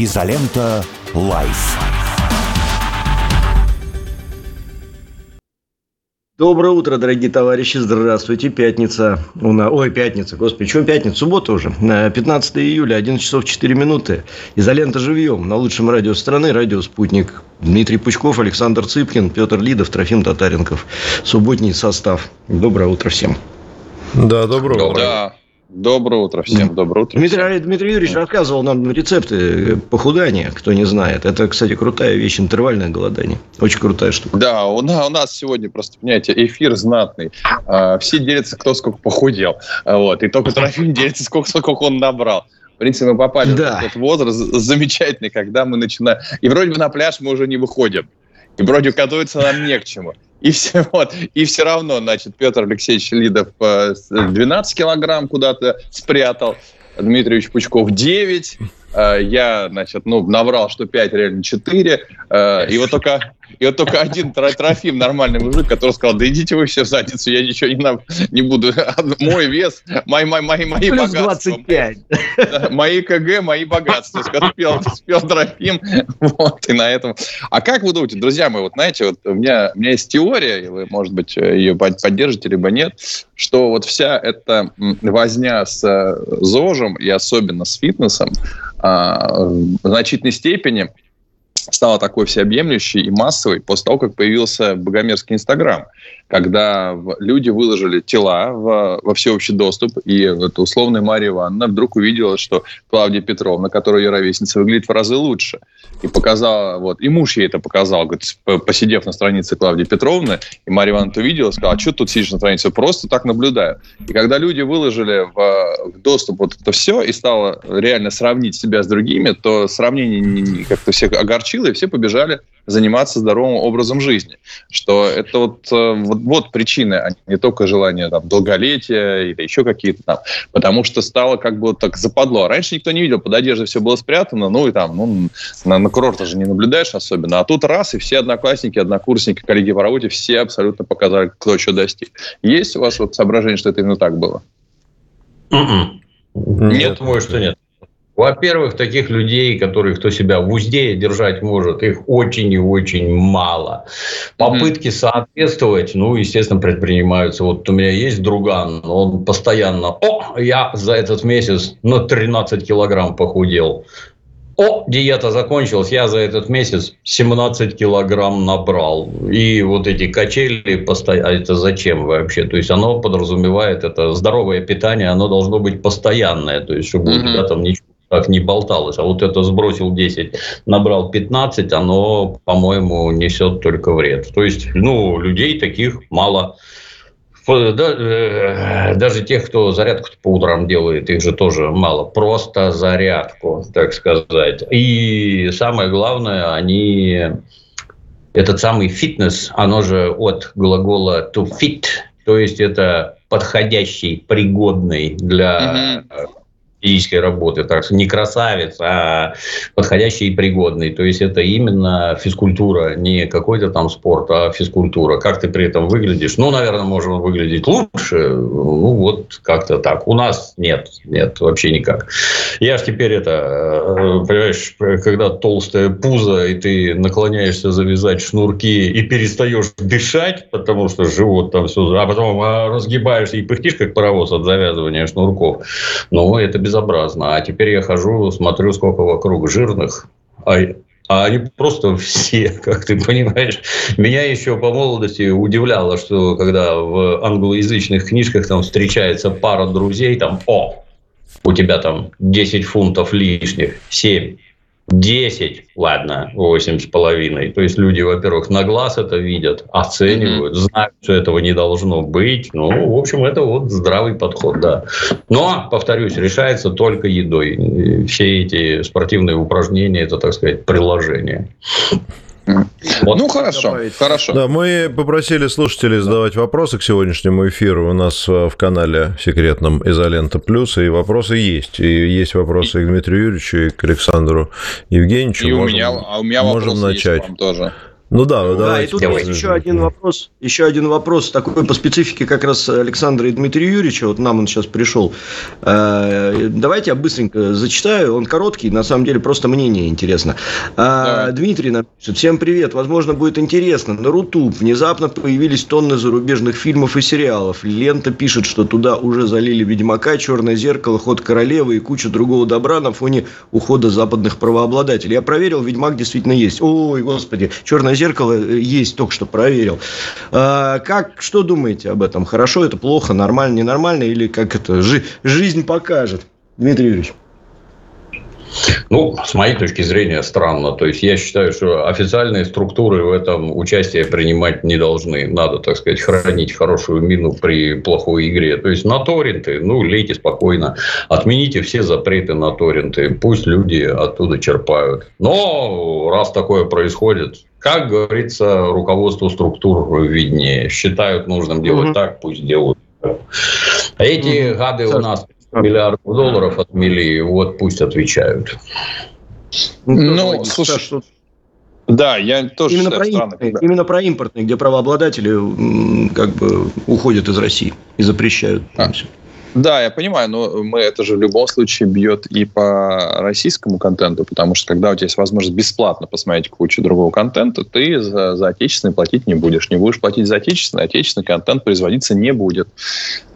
Изолента Live. Доброе утро, дорогие товарищи. Здравствуйте. Пятница. У нас... Ой, пятница. Господи, чем пятница? Суббота уже. 15 июля, 11 часов 4 минуты. Изолента живьем. На лучшем радио страны. Радио «Спутник». Дмитрий Пучков, Александр Цыпкин, Петр Лидов, Трофим Татаренков. Субботний состав. Доброе утро всем. Да, доброе утро. Да. Доброе утро всем, доброе утро. Дмитрий. Дмитрий Юрьевич рассказывал нам рецепты похудания, кто не знает. Это, кстати, крутая вещь, интервальное голодание. Очень крутая штука. Да, у нас, у нас сегодня просто, понимаете, эфир знатный. А, все делятся, кто сколько похудел. Вот. И только Трофим делится, сколько, сколько он набрал. В принципе, мы попали да. в этот возраст замечательный, когда мы начинаем... И вроде бы на пляж мы уже не выходим. И вроде готовиться нам не к чему. И все, вот, и все равно, значит, Петр Алексеевич Лидов 12 килограмм куда-то спрятал, Дмитриевич Пучков 9, э, я, значит, ну, наврал, что 5, реально 4, э, и вот только и вот только один Трофим, нормальный мужик, который сказал, да идите вы все в задницу, я ничего не, на, не буду. Мой вес, мои, мои, мои, мои Плюс богатства. 25. Мои КГ, мои богатства. Спел, спел Трофим. Вот, и на этом. А как вы думаете, друзья мои, вот знаете, вот у меня, у меня есть теория, и вы, может быть, ее поддержите, либо нет, что вот вся эта возня с э, ЗОЖем и особенно с фитнесом а, в значительной степени – стала такой всеобъемлющей и массовой после того, как появился богомерзкий Инстаграм когда люди выложили тела в, во всеобщий доступ, и эта условная Мария Ивановна вдруг увидела, что Клавдия Петровна, которая ее ровесница, выглядит в разы лучше. И показала, вот, и муж ей это показал, говорит, посидев на странице Клавдии Петровны, и Мария Ивановна это увидела, сказала, а что тут сидишь на странице? Просто так наблюдаю. И когда люди выложили в, в доступ вот это все, и стало реально сравнить себя с другими, то сравнение как-то всех огорчило, и все побежали заниматься здоровым образом жизни. Что это вот, э, вот, вот причины, а не только желание там, долголетия или еще какие-то там. Потому что стало как бы вот так западло. Раньше никто не видел, под одеждой все было спрятано, ну и там, ну, на, на курорте же не наблюдаешь особенно. А тут раз, и все одноклассники, однокурсники, коллеги по работе, все абсолютно показали, кто что достиг. Есть у вас вот соображение, что это именно так было? М-м. Нет? Я думаю, что нет. Во-первых, таких людей, которые кто себя в узде держать может, их очень и очень мало. Попытки соответствовать, ну, естественно, предпринимаются. Вот у меня есть друган, он постоянно, о, я за этот месяц на 13 килограмм похудел. О, диета закончилась, я за этот месяц 17 килограмм набрал. И вот эти качели постоянно, а это зачем вообще? То есть, оно подразумевает, это здоровое питание, оно должно быть постоянное, то есть, чтобы mm-hmm. у тебя там ничего как не болталось. А вот это сбросил 10, набрал 15, оно, по-моему, несет только вред. То есть, ну, людей таких мало. Э, даже тех, кто зарядку по утрам делает, их же тоже мало. Просто зарядку, так сказать. И самое главное, они этот самый фитнес, оно же от глагола to fit, то есть это подходящий, пригодный для mm-hmm физической работы, так что не красавец, а подходящий и пригодный. То есть это именно физкультура, не какой-то там спорт, а физкультура. Как ты при этом выглядишь? Ну, наверное, можно выглядеть лучше. Ну, вот как-то так. У нас нет, нет, вообще никак. Я же теперь это, э, понимаешь, когда толстая пузо, и ты наклоняешься завязать шнурки и перестаешь дышать, потому что живот там все, а потом а, разгибаешься и пыхтишь, как паровоз от завязывания шнурков. Ну, это безобразно. А теперь я хожу, смотрю, сколько вокруг жирных, а, а они просто все, как ты понимаешь. Меня еще по молодости удивляло, что когда в англоязычных книжках там встречается пара друзей, там, о, у тебя там 10 фунтов лишних, 7, 10, ладно, 8 с половиной. То есть люди, во-первых, на глаз это видят, оценивают, знают, что этого не должно быть. Ну, в общем, это вот здравый подход, да. Но, повторюсь, решается только едой. Все эти спортивные упражнения, это, так сказать, приложение. Вот. Ну, хорошо, добавить. хорошо. Да, мы попросили слушателей задавать вопросы к сегодняшнему эфиру у нас э, в канале секретном Изолента Плюс, и вопросы есть. И есть вопросы и к Дмитрию Юрьевичу, и к Александру Евгеньевичу. И можем, у меня, а у меня можем начать. Есть вам тоже. Ну да, да. Да, и тут есть еще один вопрос, еще один вопрос такой по специфике как раз Александра и Дмитрия Юрьевича. Вот нам он сейчас пришел. Э, давайте я быстренько зачитаю. Он короткий, на самом деле просто мнение интересно. Да. Дмитрий напишет. Всем привет. Возможно, будет интересно. На Рутуб внезапно появились тонны зарубежных фильмов и сериалов. Лента пишет, что туда уже залили Ведьмака, Черное зеркало, Ход королевы и кучу другого добра на фоне ухода западных правообладателей. Я проверил, Ведьмак действительно есть. Ой, господи, Черное зеркало есть, только что проверил. А, как, что думаете об этом? Хорошо это, плохо, нормально, ненормально? Или как это жи- жизнь покажет? Дмитрий Юрьевич. Ну, с моей точки зрения, странно. То есть, я считаю, что официальные структуры в этом участие принимать не должны. Надо, так сказать, хранить хорошую мину при плохой игре. То есть, на торренты, ну, лейте спокойно. Отмените все запреты на торренты. Пусть люди оттуда черпают. Но раз такое происходит, как говорится, руководство структур виднее. Считают нужным делать угу. так, пусть делают. А эти угу. гады у нас миллиардов долларов отмели, вот пусть отвечают. Ну, ну слушай, что... Да, я тоже именно про, странно, когда... именно про импортные, где правообладатели как бы уходят из России и запрещают. А. Да, я понимаю, но мы это же в любом случае бьет и по российскому контенту, потому что когда у тебя есть возможность бесплатно посмотреть кучу другого контента, ты за, за отечественный платить не будешь. Не будешь платить за отечественный, отечественный контент производиться не будет.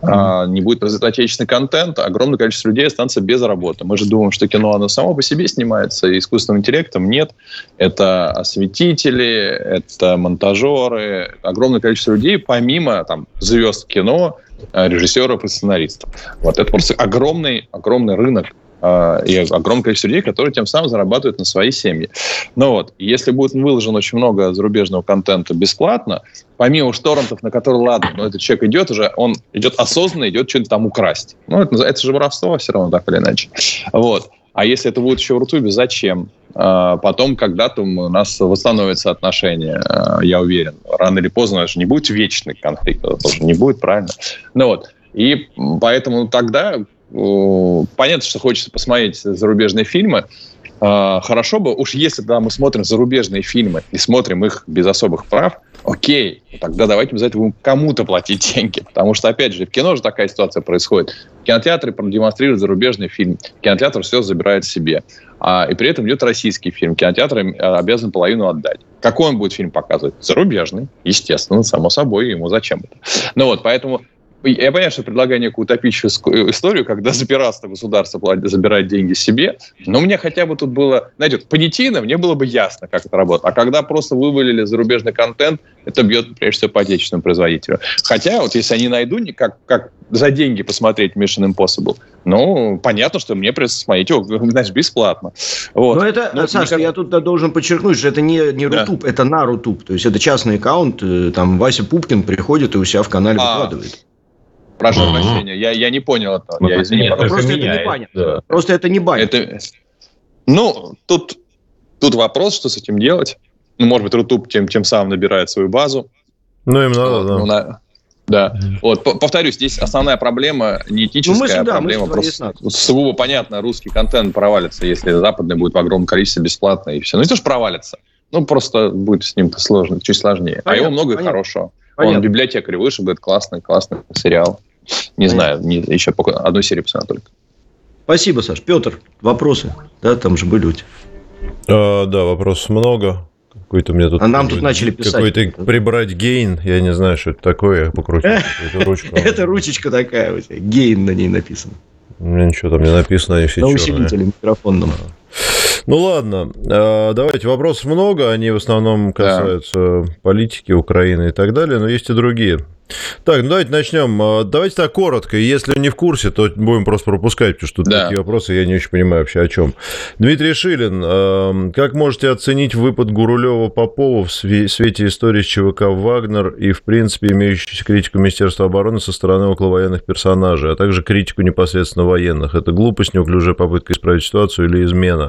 Mm-hmm. А, не будет производиться отечественный контент, огромное количество людей останется без работы. Мы же думаем, что кино, оно само по себе снимается искусственным интеллектом. Нет. Это осветители, это монтажеры, огромное количество людей, помимо там, звезд кино, режиссеров и сценаристов. Вот это просто огромный, огромный рынок э, и огромное количество людей, которые тем самым зарабатывают на свои семьи. Но вот, если будет выложено очень много зарубежного контента бесплатно, помимо уж торрентов, на которые, ладно, но этот человек идет уже, он идет осознанно, идет что-нибудь там украсть. Ну, это, это же воровство все равно, так или иначе. Вот. А если это будет еще в Рутубе, зачем? А, потом когда-то у нас восстановятся отношения, а, я уверен. Рано или поздно это же не будет вечный конфликт, это тоже не будет, правильно? Ну вот. И поэтому тогда понятно, что хочется посмотреть зарубежные фильмы, а, хорошо бы, уж если да, мы смотрим зарубежные фильмы и смотрим их без особых прав, окей, тогда давайте за это будем кому-то платить деньги. Потому что, опять же, в кино же такая ситуация происходит. Кинотеатры продемонстрируют зарубежный фильм, кинотеатр все забирает себе. А, и при этом идет российский фильм. Кинотеатр а, обязан половину отдать. Какой он будет фильм показывать? Зарубежный, естественно, само собой, ему зачем это? Ну вот, поэтому я понимаю, что предлагаю некую утопическую историю, когда за государство забирает деньги себе, но мне хотя бы тут было, знаете, понятийно, мне было бы ясно, как это работает. А когда просто вывалили зарубежный контент, это бьет, прежде всего, по отечественному производителю. Хотя, вот если они найду, как, как за деньги посмотреть Mission Impossible, ну, понятно, что мне придется смотреть его, знаешь, бесплатно. Вот. Но это, но, Саша, мне... я тут должен подчеркнуть, что это не, не Рутуб, да. это на Рутуб. То есть, это частный аккаунт, э, там Вася Пупкин приходит и у себя в канале а, выкладывает. Прошу mm-hmm. прощения, я, я не понял этого. Ну, я извини, просто, просто это небанят. Да. Просто это небанят. Это... Ну, тут, тут вопрос, что с этим делать. Ну, может быть, Рутуб тем, тем самым набирает свою базу. Ну, им надо, да. Ну, на... Да. Mm-hmm. Вот, повторюсь, здесь основная проблема не этическая, ну, мысль, а проблема да, просто сугубо понятно, русский контент провалится, если западный будет в огромном количестве бесплатно и все. Ну, не то, что провалится. Ну, просто будет с ним-то сложно, чуть сложнее. Понятно, а его много понятно. и хорошего. Понятно. Он библиотекарь вышел, говорит, классный, классный сериал. Не знаю, не, еще пока одну серию посмотрел только. Спасибо, Саш. Петр, вопросы? Да, там же были у тебя. А, да, вопросов много. Какой-то мне тут... А нам тут начали писать. Какой-то прибрать гейн, я не знаю, что это такое, я покрутил ручку. Это ручечка такая у тебя, гейн на ней написано. У меня ничего там не написано, они все На усилителе микрофонном. Ну ладно, а, давайте, вопросов много, они в основном касаются политики Украины и так далее, но есть и другие. Так, ну давайте начнем. А, давайте так коротко. Если не в курсе, то будем просто пропускать, потому что да. такие вопросы я не очень понимаю вообще о чем. Дмитрий Шилин, как можете оценить выпад Гурулева-Попова в свете истории с ЧВК «Вагнер» и, в принципе, имеющуюся критику Министерства обороны со стороны околовоенных персонажей, а также критику непосредственно военных? Это глупость, неуклюжая попытка исправить ситуацию или измена?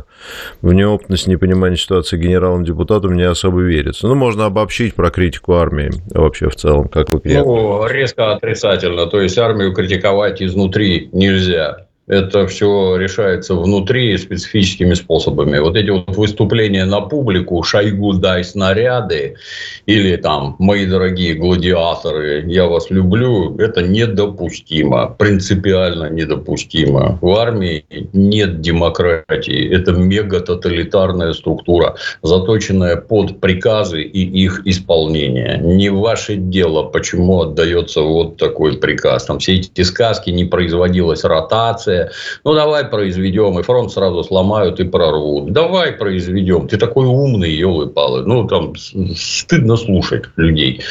В неопытность, непонимание ситуации генералом-депутатом не особо верится. Ну, можно обобщить про критику армии вообще в целом, как вы ну, резко отрицательно. То есть армию критиковать изнутри нельзя. Это все решается внутри специфическими способами. Вот эти вот выступления на публику, Шойгу дай снаряды, или там, мои дорогие гладиаторы, я вас люблю, это недопустимо, принципиально недопустимо. В армии нет демократии, это мегатоталитарная структура, заточенная под приказы и их исполнение. Не ваше дело, почему отдается вот такой приказ. Там все эти сказки, не производилась ротация, авиация. Ну, давай произведем. И фронт сразу сломают и прорвут. Давай произведем. Ты такой умный, елы-палы. Ну, там стыдно слушать людей.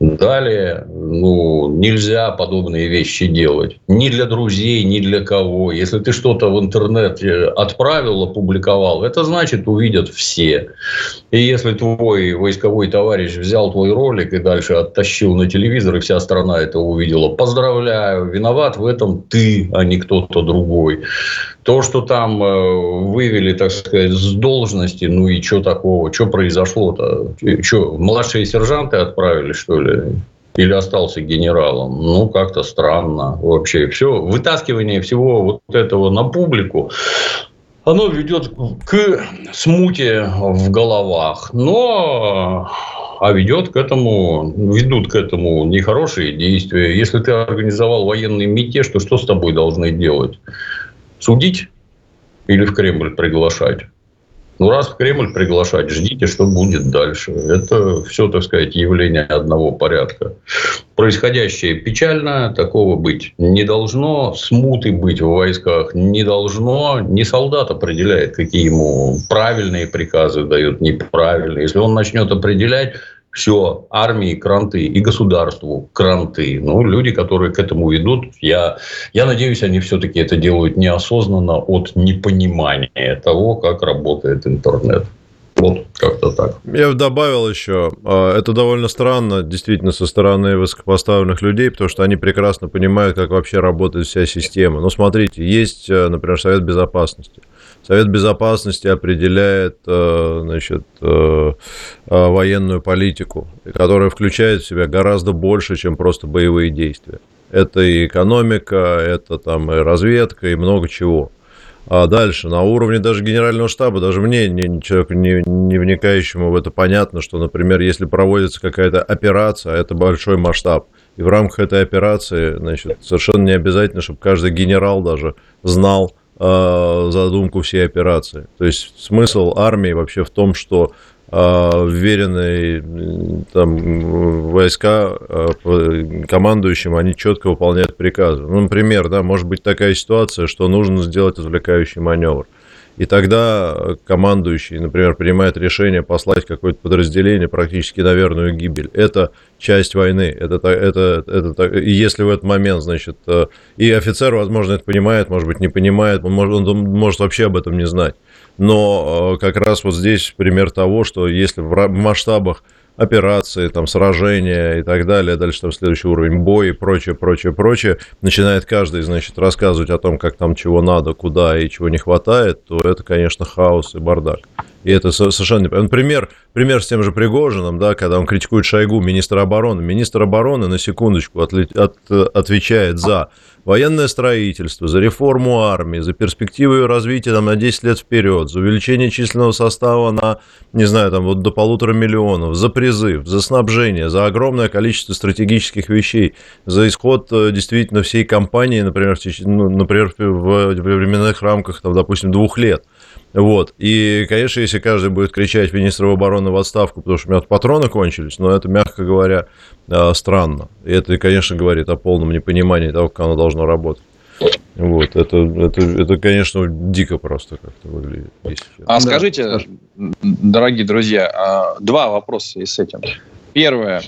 Далее, ну, нельзя подобные вещи делать. Ни для друзей, ни для кого. Если ты что-то в интернете отправил, опубликовал, это значит увидят все. И если твой войсковой товарищ взял твой ролик и дальше оттащил на телевизор, и вся страна это увидела, поздравляю, виноват в этом ты, а не кто-то другой. То, что там э, вывели, так сказать, с должности, ну и что такого, что произошло-то? Что, младшие сержанты отправили, что ли? или остался генералом. Ну, как-то странно вообще. Все, вытаскивание всего вот этого на публику, оно ведет к смуте в головах. Но а ведет к этому, ведут к этому нехорошие действия. Если ты организовал военный мятеж, то что с тобой должны делать? Судить или в Кремль приглашать? Ну, раз Кремль приглашать, ждите, что будет дальше. Это все, так сказать, явление одного порядка. Происходящее печально, такого быть не должно, смуты быть в войсках не должно. Не солдат определяет, какие ему правильные приказы дают, неправильные. Если он начнет определять, все, армии кранты и государству кранты. Ну, люди, которые к этому ведут, я, я надеюсь, они все-таки это делают неосознанно от непонимания того, как работает интернет. Вот как-то так. Я добавил еще, а, это довольно странно, действительно, со стороны высокопоставленных людей, потому что они прекрасно понимают, как вообще работает вся система. Ну, смотрите, есть, э, например, Совет Безопасности – Совет Безопасности определяет э, значит, э, э, военную политику, которая включает в себя гораздо больше, чем просто боевые действия. Это и экономика, это там и разведка, и много чего. А дальше, на уровне даже генерального штаба, даже мне, не, человеку, не, не вникающему в это, понятно, что, например, если проводится какая-то операция, а это большой масштаб, и в рамках этой операции, значит, совершенно не обязательно, чтобы каждый генерал даже знал, Э, задумку всей операции. То есть смысл армии вообще в том, что э, там войска э, командующим, они четко выполняют приказы. Ну, например, да, может быть такая ситуация, что нужно сделать отвлекающий маневр. И тогда командующий, например, принимает решение послать какое-то подразделение практически на верную гибель. Это часть войны. Это, это, это, и если в этот момент, значит, э, и офицер, возможно, это понимает, может быть, не понимает, он может, он может вообще об этом не знать. Но э, как раз вот здесь пример того, что если в масштабах операции, там, сражения и так далее, дальше там следующий уровень бой и прочее, прочее, прочее, начинает каждый, значит, рассказывать о том, как там чего надо, куда и чего не хватает, то это, конечно, хаос и бардак. И это совершенно... Например, пример с тем же Пригожиным, да, когда он критикует Шойгу, министра обороны. Министр обороны, на секундочку, от, от, отвечает за военное строительство, за реформу армии, за перспективы ее развития там, на 10 лет вперед, за увеличение численного состава на, не знаю, там, вот до полутора миллионов, за призыв, за снабжение, за огромное количество стратегических вещей, за исход э, действительно всей кампании, например, ну, например в временных рамках, там, допустим, двух лет – вот. И, конечно, если каждый будет кричать министра обороны в отставку, потому что у меня патроны кончились, но это, мягко говоря, э, странно. И это, конечно, говорит о полном непонимании того, как оно должно работать. Вот, это, это, это, конечно, дико просто как-то выглядит. А да, скажите, дорогие друзья, а, два вопроса с этим. Первое.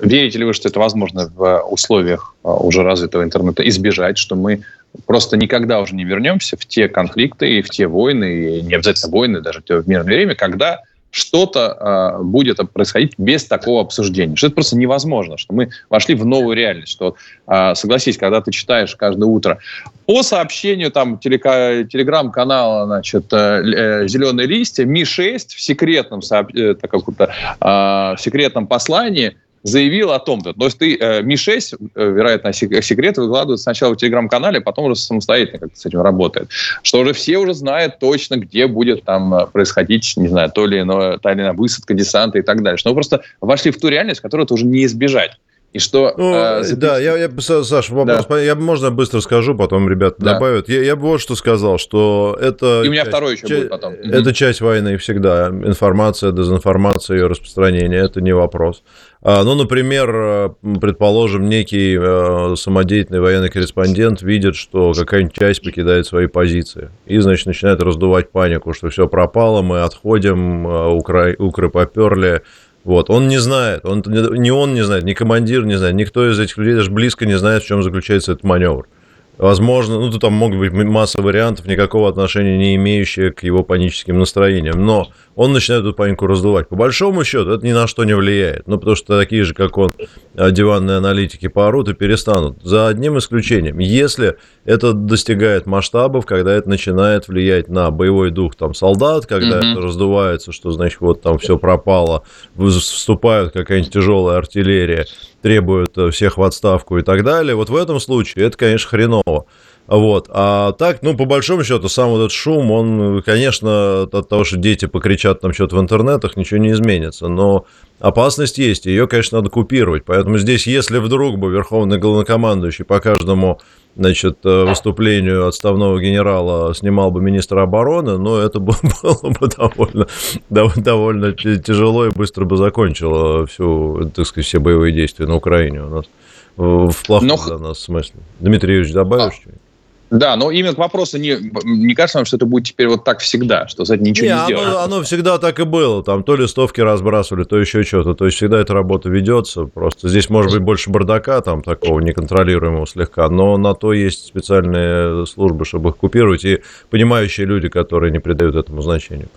Верите ли вы, что это возможно в условиях а, уже развитого интернета избежать, что мы просто никогда уже не вернемся в те конфликты и в те войны, и не обязательно войны, даже в мирное время, когда что-то э, будет происходить без такого обсуждения. Что это просто невозможно, что мы вошли в новую реальность. Что, э, согласись, когда ты читаешь каждое утро по сообщению там телека, телеграм-канала, значит, э, э «Зеленые листья», Ми-6 в секретном, э, так, э, в секретном послании – заявил о том-то. То есть ты э, Ми-6, э, вероятно, секрет выкладывает сначала в телеграм-канале, потом уже самостоятельно как с этим работает. Что уже все уже знают точно, где будет там э, происходить, не знаю, то или иное, та или иная высадка десанта и так. Что мы просто вошли в ту реальность, которую это уже не избежать. И что... Ну, э, да, я, я, Саш, вопрос, да. я можно быстро скажу, потом ребята да. добавят. Я, я бы вот что сказал, что это... И у меня часть, второй еще часть, будет потом. Это часть войны всегда. Информация, дезинформация, ее распространение, это не вопрос. А, ну, например, э, предположим, некий э, самодеятельный военный корреспондент видит, что какая-нибудь часть покидает свои позиции. И, значит, начинает раздувать панику, что все пропало, мы отходим, э, укры, укры поперли, вот, он не знает, он, не он не знает, ни командир не знает, никто из этих людей даже близко не знает, в чем заключается этот маневр. Возможно, ну, тут там могут быть масса вариантов, никакого отношения не имеющие к его паническим настроениям. Но он начинает эту панику раздувать. По большому счету, это ни на что не влияет. Ну, потому что такие же, как он, а, диванные аналитики поорут и перестанут. За одним исключением. Если это достигает масштабов, когда это начинает влиять на боевой дух там солдат, когда mm-hmm. это раздувается, что значит вот там все пропало, вступают какая-нибудь тяжелая артиллерия, требуют э, всех в отставку и так далее. Вот в этом случае это, конечно, хреново. Вот. А так, ну, по большому счету, сам вот этот шум, он, конечно, от того, что дети покричат там что-то в интернетах, ничего не изменится. Но опасность есть, ее, конечно, надо купировать. Поэтому здесь, если вдруг бы верховный главнокомандующий по каждому значит, э, выступлению отставного генерала снимал бы министра обороны, но это было бы довольно, довольно тяжело и быстро бы закончило всю, так сказать, все боевые действия на Украине у нас в плохом но... для нас смысле. Дмитрий Юрьевич, добавишь а... что-нибудь? Да, но именно к вопросу, не, не кажется вам, что это будет теперь вот так всегда, что за это ничего не, не сделать? Оно, оно всегда так и было. Там то листовки разбрасывали, то еще что-то. То есть всегда эта работа ведется. Просто здесь может быть больше бардака, там такого неконтролируемого слегка. Но на то есть специальные службы, чтобы их купировать, и понимающие люди, которые не придают этому значению.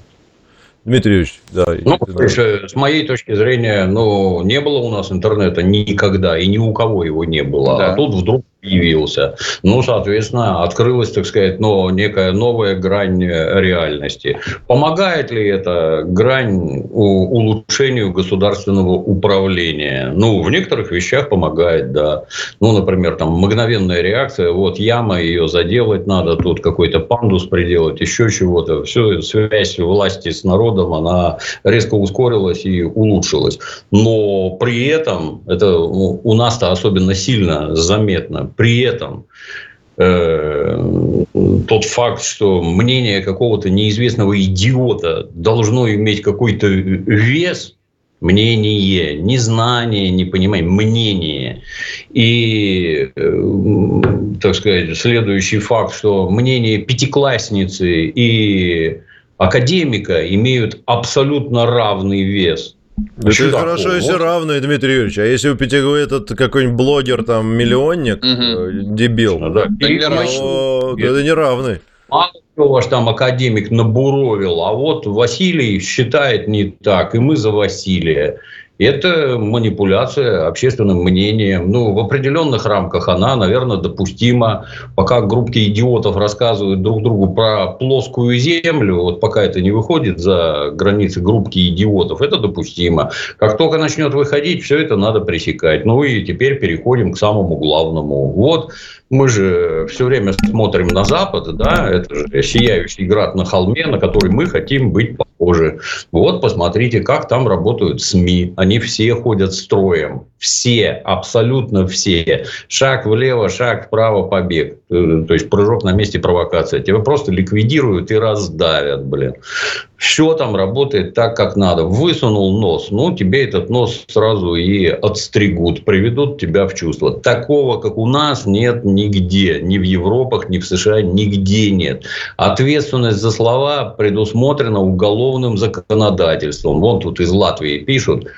Дмитрий Юрьевич, да. Ну, слушай, с моей точки зрения, ну, не было у нас интернета никогда, и ни у кого его не было. Да. А тут вдруг явился. Ну, соответственно, открылась, так сказать, но некая новая грань реальности. Помогает ли эта грань улучшению государственного управления? Ну, в некоторых вещах помогает, да. Ну, например, там мгновенная реакция, вот яма, ее заделать надо, тут какой-то пандус приделать, еще чего-то. Все, связь власти с народом, она резко ускорилась и улучшилась. Но при этом, это у нас-то особенно сильно заметно, при этом э, тот факт, что мнение какого-то неизвестного идиота должно иметь какой-то вес, мнение, не знание, не понимание, мнение. И, э, так сказать, следующий факт, что мнение пятиклассницы и академика имеют абсолютно равный вес – да это хорошо, если равные, Дмитрий Юрьевич. А если у Пятигу этот какой-нибудь блогер, там, миллионник, угу. дебил, ну, да, то это не равный. Мало кто ваш там академик набуровил, а вот Василий считает не так, и мы за Василия. Это манипуляция общественным мнением. Ну, в определенных рамках она, наверное, допустима. Пока группки идиотов рассказывают друг другу про плоскую землю, вот пока это не выходит за границы группки идиотов, это допустимо. Как только начнет выходить, все это надо пресекать. Ну и теперь переходим к самому главному. Вот мы же все время смотрим на Запад, да, это же сияющий град на холме, на который мы хотим быть похожи. Вот посмотрите, как там работают СМИ. Они все ходят строем. Все, абсолютно все. Шаг влево, шаг вправо, побег. Э, то есть прыжок на месте провокация. Тебя просто ликвидируют и раздавят, блин. Все там работает так, как надо. Высунул нос, ну, тебе этот нос сразу и отстригут, приведут тебя в чувство. Такого, как у нас, нет нигде. Ни в Европах, ни в США, нигде нет. Ответственность за слова предусмотрена уголовным законодательством. Вон тут из Латвии пишут.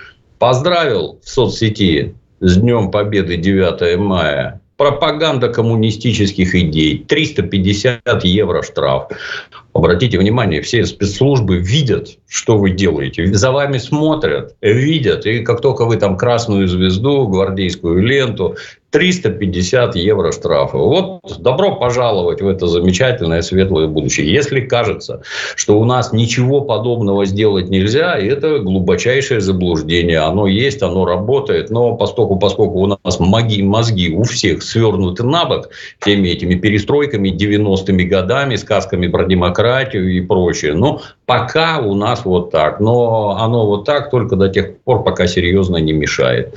Поздравил в соцсети с Днем Победы 9 мая пропаганда коммунистических идей. 350 евро штраф. Обратите внимание, все спецслужбы видят, что вы делаете. За вами смотрят, видят. И как только вы там красную звезду, гвардейскую ленту, 350 евро штрафа. Вот добро пожаловать в это замечательное светлое будущее. Если кажется, что у нас ничего подобного сделать нельзя, это глубочайшее заблуждение. Оно есть, оно работает, но поскольку, поскольку у нас мозги, мозги у всех свернуты на бок теми этими перестройками, 90-ми годами, сказками про демократию и прочее, ну, пока у нас вот так. Но оно вот так только до тех пор, пока серьезно не мешает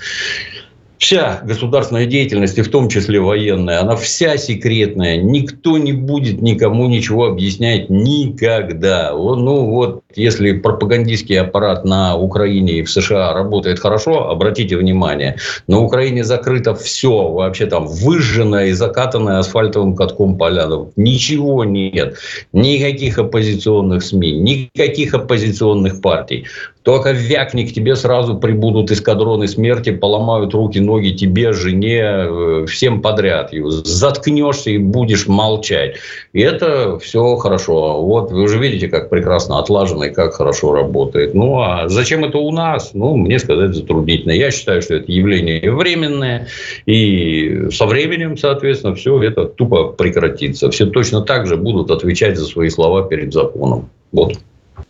вся государственная деятельность, и в том числе военная, она вся секретная. Никто не будет никому ничего объяснять никогда. Ну вот, если пропагандистский аппарат на Украине и в США работает хорошо, обратите внимание, на Украине закрыто все, вообще там выжженное и закатанное асфальтовым катком поляна. Ничего нет. Никаких оппозиционных СМИ, никаких оппозиционных партий. Только вякни, к тебе сразу прибудут эскадроны смерти, поломают руки, ноги тебе, жене, э, всем подряд. Заткнешься и будешь молчать. И это все хорошо. Вот вы уже видите, как прекрасно отлажено и как хорошо работает. Ну, а зачем это у нас? Ну, мне сказать затруднительно. Я считаю, что это явление временное. И со временем, соответственно, все это тупо прекратится. Все точно так же будут отвечать за свои слова перед законом. Вот.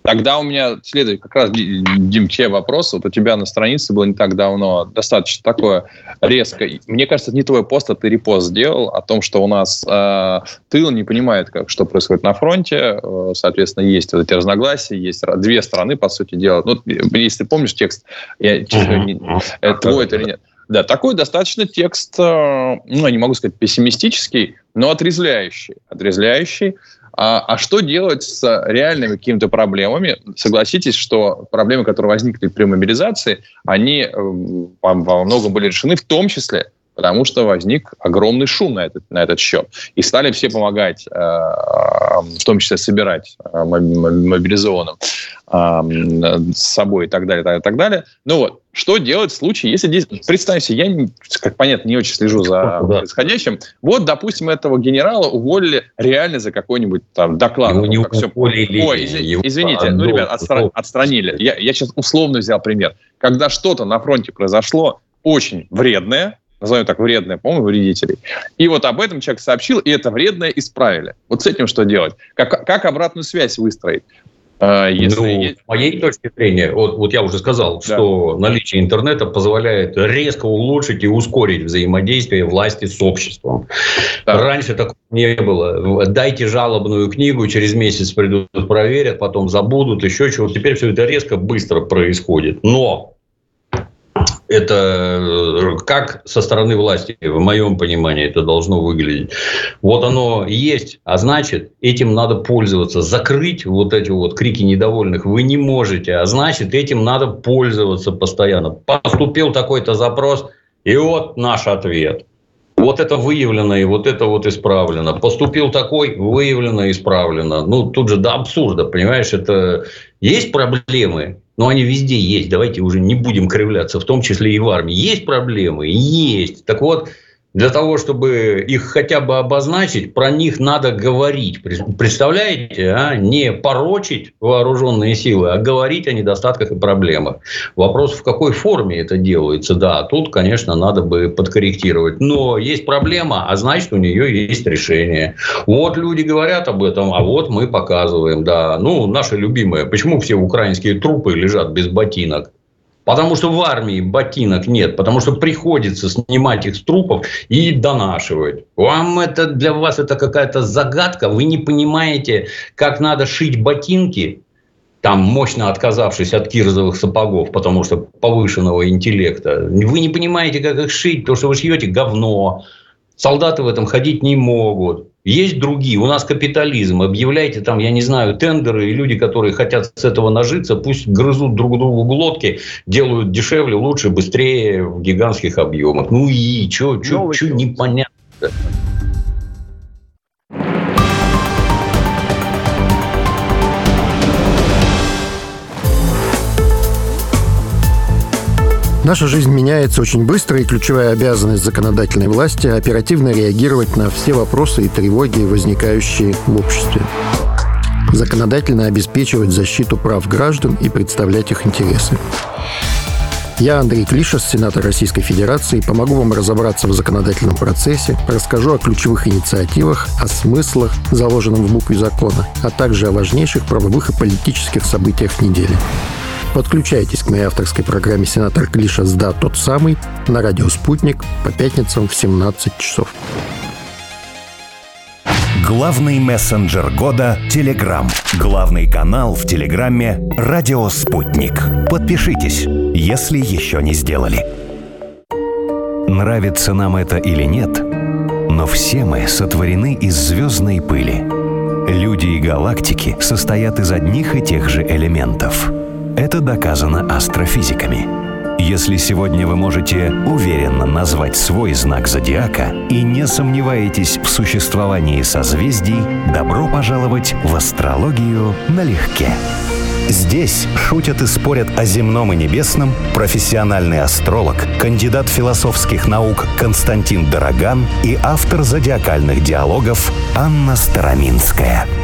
Тогда у меня следует как раз, Дим, тебе вопрос. Вот у тебя на странице было не так давно достаточно такое резко. Мне кажется, это не твой пост, а ты репост сделал о том, что у нас э, тыл не понимает, как, что происходит на фронте. Э, соответственно, есть вот эти разногласия, есть две стороны, по сути дела. Ну, если ты помнишь текст, я, не, это твой это или нет. Да, такой достаточно текст, э, ну, я не могу сказать пессимистический, но отрезвляющий. Отрезвляющий. А, а что делать с реальными какими-то проблемами? Согласитесь, что проблемы, которые возникли при мобилизации, они э, во, во многом были решены, в том числе потому что возник огромный шум на этот, на этот счет. И стали все помогать, э, в том числе собирать э, мобилизованным с собой и так далее, так, так далее. Ну вот, что делать в случае, если здесь... Представьте, я, как понятно, не очень слежу за да. происходящим. Вот, допустим, этого генерала уволили реально за какой-нибудь там доклад. Его не как уволили. Все... Ой, извините, извините ну, ребят, отстра... отстранили. Я, я сейчас условно взял пример. Когда что-то на фронте произошло очень вредное, назовем так, вредное, по-моему, вредителей. И вот об этом человек сообщил, и это вредное исправили. Вот с этим что делать? Как, как обратную связь выстроить? А, если ну, есть... С моей точки зрения, вот, вот я уже сказал, да. что наличие интернета позволяет резко улучшить и ускорить взаимодействие власти с обществом. Да. Раньше такого не было. Дайте жалобную книгу, через месяц придут, проверят, потом забудут, еще чего. Теперь все это резко, быстро происходит. Но это э, как со стороны власти, в моем понимании, это должно выглядеть. Вот оно есть, а значит, этим надо пользоваться. Закрыть вот эти вот крики недовольных вы не можете, а значит, этим надо пользоваться постоянно. Поступил такой-то запрос, и вот наш ответ. Вот это выявлено, и вот это вот исправлено. Поступил такой, выявлено, исправлено. Ну, тут же до абсурда, понимаешь, это есть проблемы, но они везде есть. Давайте уже не будем кривляться, в том числе и в армии. Есть проблемы? Есть. Так вот, для того, чтобы их хотя бы обозначить, про них надо говорить. Представляете, а? не порочить вооруженные силы, а говорить о недостатках и проблемах. Вопрос, в какой форме это делается, да, тут, конечно, надо бы подкорректировать. Но есть проблема, а значит, у нее есть решение. Вот люди говорят об этом, а вот мы показываем, да. Ну, наше любимое. Почему все украинские трупы лежат без ботинок? Потому что в армии ботинок нет, потому что приходится снимать их с трупов и донашивать. Вам это для вас это какая-то загадка, вы не понимаете, как надо шить ботинки, там мощно отказавшись от кирзовых сапогов, потому что повышенного интеллекта. Вы не понимаете, как их шить, потому что вы шьете говно. Солдаты в этом ходить не могут. Есть другие. У нас капитализм. Объявляйте там, я не знаю, тендеры, и люди, которые хотят с этого нажиться, пусть грызут друг другу глотки, делают дешевле, лучше, быстрее, в гигантских объемах. Ну и что непонятно. Наша жизнь меняется очень быстро, и ключевая обязанность законодательной власти – оперативно реагировать на все вопросы и тревоги, возникающие в обществе. Законодательно обеспечивать защиту прав граждан и представлять их интересы. Я Андрей Клишес, сенатор Российской Федерации, помогу вам разобраться в законодательном процессе, расскажу о ключевых инициативах, о смыслах, заложенном в букве закона, а также о важнейших правовых и политических событиях недели. Подключайтесь к моей авторской программе «Сенатор Клишес да, тот самый» на радио «Спутник» по пятницам в 17 часов. Главный мессенджер года – Телеграм. Главный канал в Телеграме – Радио Спутник. Подпишитесь, если еще не сделали. Нравится нам это или нет, но все мы сотворены из звездной пыли. Люди и галактики состоят из одних и тех же элементов. Это доказано астрофизиками – если сегодня вы можете уверенно назвать свой знак зодиака и не сомневаетесь в существовании созвездий, добро пожаловать в астрологию налегке. Здесь шутят и спорят о земном и небесном профессиональный астролог, кандидат философских наук Константин Дороган и автор зодиакальных диалогов Анна Староминская –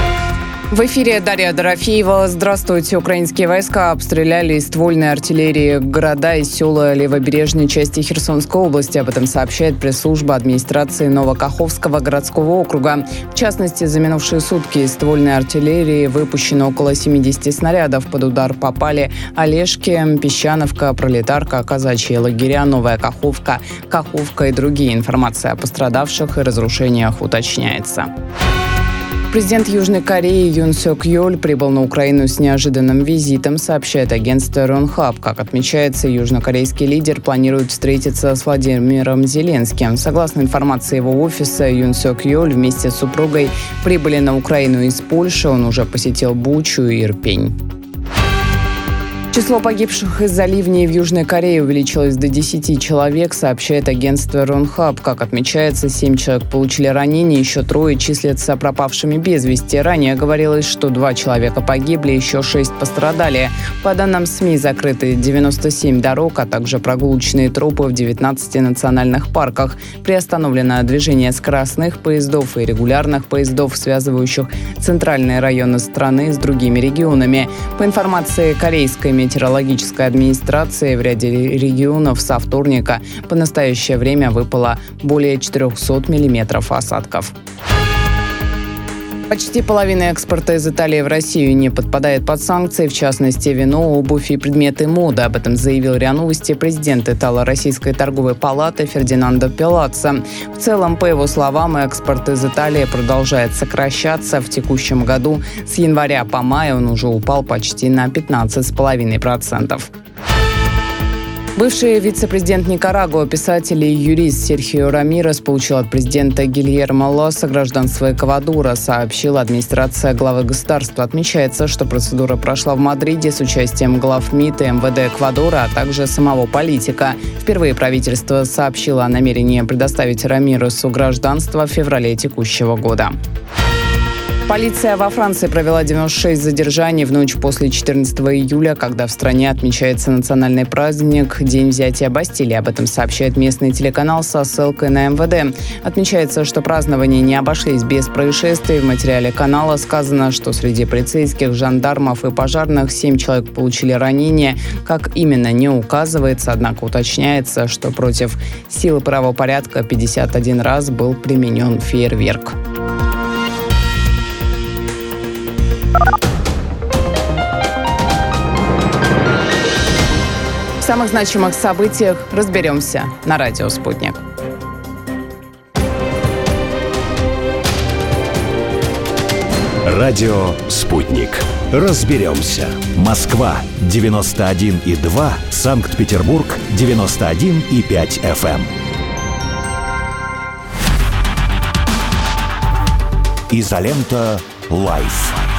В эфире Дарья Дорофеева. Здравствуйте. Украинские войска обстреляли из ствольной артиллерии города и села левобережной части Херсонской области. Об этом сообщает пресс-служба администрации Новокаховского городского округа. В частности, за минувшие сутки из ствольной артиллерии выпущено около 70 снарядов. Под удар попали Олежки, Песчановка, Пролетарка, Казачьи лагеря, Новая Каховка, Каховка и другие. Информация о пострадавших и разрушениях уточняется. Президент Южной Кореи Юн Сок Йоль прибыл на Украину с неожиданным визитом, сообщает агентство Ронхаб. Как отмечается, южнокорейский лидер планирует встретиться с Владимиром Зеленским. Согласно информации его офиса, Юн Сок Йоль вместе с супругой прибыли на Украину из Польши. Он уже посетил Бучу и Ирпень. Число погибших из-за ливней в Южной Корее увеличилось до 10 человек, сообщает агентство Ронхаб. Как отмечается, 7 человек получили ранения, еще трое числятся пропавшими без вести. Ранее говорилось, что два человека погибли, еще 6 пострадали. По данным СМИ, закрыты 97 дорог, а также прогулочные тропы в 19 национальных парках. Приостановлено движение скоростных поездов и регулярных поездов, связывающих центральные районы страны с другими регионами. По информации корейской метеорологической администрации в ряде регионов со вторника по настоящее время выпало более 400 миллиметров осадков. Почти половина экспорта из Италии в Россию не подпадает под санкции, в частности, вино, обувь и предметы моды. Об этом заявил РИА Новости президент Итало-Российской торговой палаты Фердинандо Пелаццо. В целом, по его словам, экспорт из Италии продолжает сокращаться. В текущем году с января по май он уже упал почти на 15,5%. Бывший вице-президент Никарагуа, писатель и юрист Серхио Рамирес получил от президента Гильермо Лоса гражданство Эквадора, сообщила администрация главы государства. Отмечается, что процедура прошла в Мадриде с участием глав МИД и МВД Эквадора, а также самого политика. Впервые правительство сообщило о намерении предоставить Рамиресу гражданство в феврале текущего года. Полиция во Франции провела 96 задержаний в ночь после 14 июля, когда в стране отмечается национальный праздник День взятия Бастилии. Об этом сообщает местный телеканал со ссылкой на МВД. Отмечается, что празднования не обошлись без происшествий. В материале канала сказано, что среди полицейских, жандармов и пожарных 7 человек получили ранения. Как именно, не указывается, однако уточняется, что против силы правопорядка 51 раз был применен фейерверк. Самых значимых событиях разберемся на радио «Спутник». Радио «Спутник». Разберемся. Москва, 91,2. Санкт-Петербург, 91,5 FM. Изолента «Live».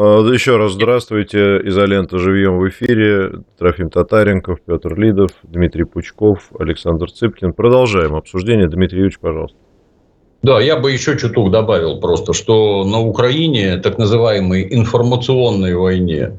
Еще раз здравствуйте. Изолента живьем в эфире. Трофим Татаренков, Петр Лидов, Дмитрий Пучков, Александр Цыпкин. Продолжаем обсуждение. Дмитрий Юрьевич, пожалуйста. Да, я бы еще чуток добавил просто, что на Украине так называемой информационной войне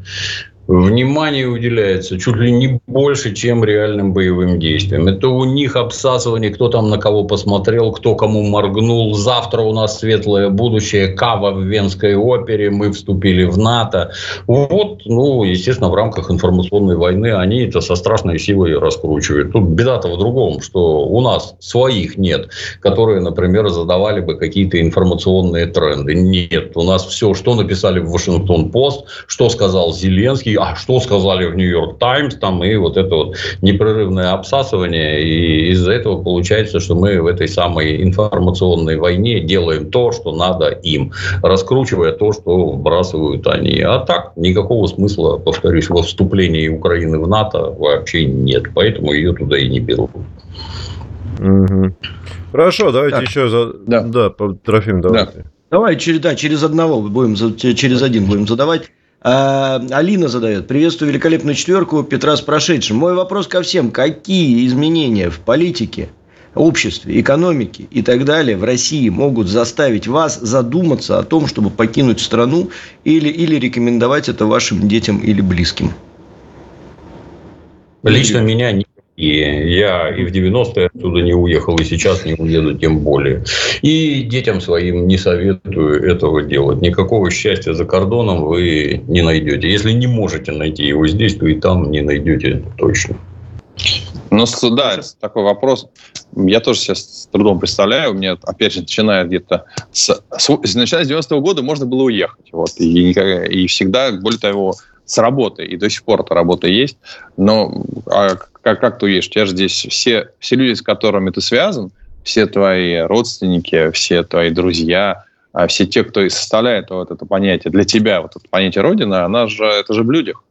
внимание уделяется чуть ли не больше, чем реальным боевым действиям. Это у них обсасывание, кто там на кого посмотрел, кто кому моргнул. Завтра у нас светлое будущее, кава в Венской опере, мы вступили в НАТО. Вот, ну, естественно, в рамках информационной войны они это со страшной силой раскручивают. Тут беда-то в другом, что у нас своих нет, которые, например, задавали бы какие-то информационные тренды. Нет, у нас все, что написали в Вашингтон-Пост, что сказал Зеленский, а что сказали в Нью-Йорк Таймс, там, и вот это вот непрерывное обсасывание, и из-за этого получается, что мы в этой самой информационной войне делаем то, что надо им, раскручивая то, что вбрасывают они. А так, никакого смысла, повторюсь, во вступлении Украины в НАТО вообще нет, поэтому ее туда и не берут. Угу. Хорошо, давайте так. еще за... Да, да Трофим, давайте. Да. Давай через, да, через одного будем, через один будем задавать. А, Алина задает. Приветствую великолепную четверку Петра с прошедшим. Мой вопрос ко всем. Какие изменения в политике, обществе, экономике и так далее в России могут заставить вас задуматься о том, чтобы покинуть страну или, или рекомендовать это вашим детям или близким? Лично меня не и я и в 90-е оттуда не уехал, и сейчас не уеду тем более. И детям своим не советую этого делать. Никакого счастья за кордоном вы не найдете. Если не можете найти его здесь, то и там не найдете точно. Ну, да, такой вопрос. Я тоже сейчас с трудом представляю. Меня, опять же, начиная где-то с, с, начиная с 90-го года можно было уехать. Вот, и, и всегда, более того, с работы, и до сих пор эта работа есть. Но а как, как ты уедешь? У тебя же здесь все, все люди, с которыми ты связан, все твои родственники, все твои друзья, а все те, кто и составляет вот это понятие для тебя, вот это понятие Родина, она же, это же в людях.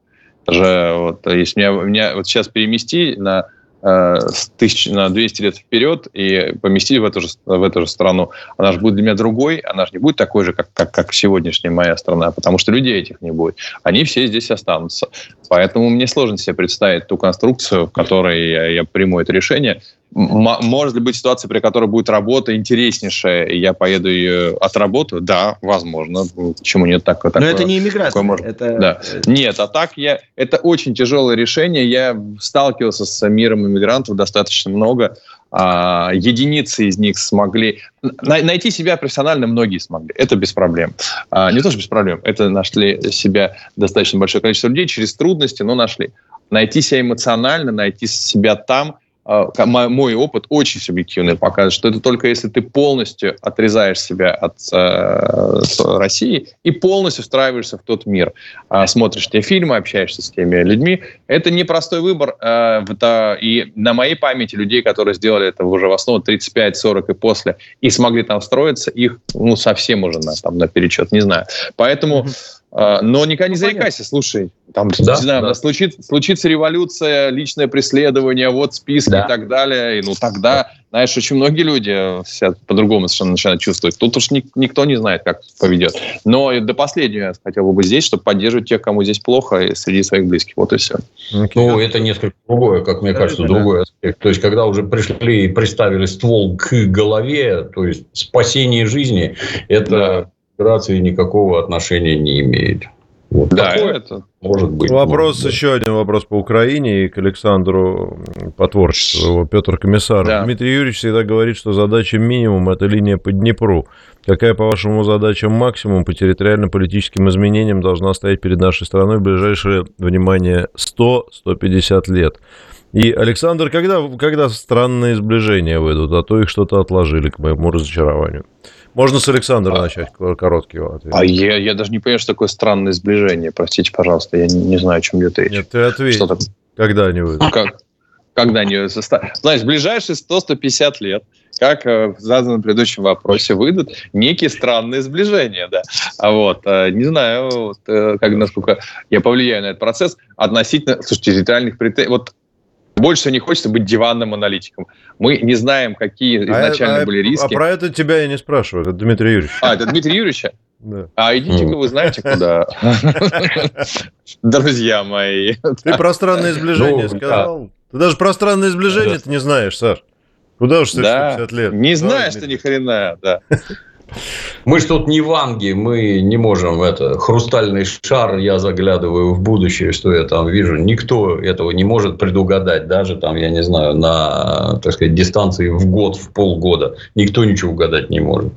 Это же, вот, если меня, меня вот сейчас перемести на Э, с тысяч на 200 лет вперед и поместить в эту же, в эту же страну. Она же будет для меня другой, она же не будет такой же, как, как, как сегодняшняя моя страна, потому что людей этих не будет. Они все здесь останутся. Поэтому мне сложно себе представить ту конструкцию, в которой я, я приму это решение. Может ли быть ситуация, при которой будет работа интереснейшая, и я поеду ее отработаю? Да, возможно. Почему нет так, такое? Но это не иммиграция. Может... Это... Да. Нет, а так я... Это очень тяжелое решение. Я сталкивался с миром иммигрантов достаточно много. А, единицы из них смогли... Найти себя профессионально многие смогли. Это без проблем. А, не то, что без проблем. Это нашли себя достаточно большое количество людей через трудности, но нашли. Найти себя эмоционально, найти себя там – мой опыт очень субъективный показывает, что это только если ты полностью отрезаешь себя от э, России и полностью встраиваешься в тот мир, э, смотришь те фильмы, общаешься с теми людьми. Это непростой выбор. Э, это, и на моей памяти людей, которые сделали это уже в основном 35, 40 и после, и смогли там встроиться, их ну, совсем уже на, там, на перечет, не знаю. Поэтому... Mm-hmm а, но никогда не ну, зарекайся, слушай, там, да, не знаю, да. случится, случится революция, личное преследование, вот списки да. и так далее, и ну тогда, да. знаешь, очень многие люди себя по-другому совершенно начинают чувствовать. Тут уж ни, никто не знает, как поведет. Но до последнего я хотел бы быть здесь, чтобы поддерживать тех, кому здесь плохо, и среди своих близких. Вот и все. Okay. Ну, это несколько другое, как мне кажется, да. другой аспект. То есть, когда уже пришли и приставили ствол к голове, то есть спасение жизни, это... Да операции никакого отношения не имеет. Вот да, такое это может быть. Вопрос, может еще один вопрос по Украине и к Александру по творчеству. Петр Комиссар. Да. Дмитрий Юрьевич всегда говорит, что задача минимум – это линия по Днепру. Какая, по-вашему, задача максимум по территориально-политическим изменениям должна стоять перед нашей страной в ближайшее, внимание, 100-150 лет? И, Александр, когда, когда странные сближения выйдут, а то их что-то отложили, к моему разочарованию? Можно с Александра а, начать короткий ответ. А я, я даже не понимаю, что такое странное сближение. Простите, пожалуйста, я не, не знаю, о чем идет речь. Нет, ты ответь. Что такое? Когда они выйдут? Как? Когда они Знаешь, ближайшие 100-150 лет, как в заданном предыдущем вопросе, выйдут некие странные сближения, да. А вот, э, не знаю, вот, э, как, насколько я повлияю на этот процесс относительно, слушайте, территориальных претензий. Вот больше не хочется быть диванным аналитиком. Мы не знаем, какие а изначально а, были риски. А про это тебя я не спрашиваю, это Дмитрий Юрьевич. А, это Дмитрий Юрьевич? Да. А идите-ка вы знаете куда. Друзья мои. Ты про странное сближение ну, сказал. Ты даже про странное сближение ты не знаешь, Саш. Куда уж 160 лет? Не знаешь ты ни хрена, да. Мы ж тут не ванги, мы не можем это хрустальный шар. Я заглядываю в будущее, что я там вижу. Никто этого не может предугадать, даже там я не знаю на, так сказать, дистанции в год, в полгода. Никто ничего угадать не может.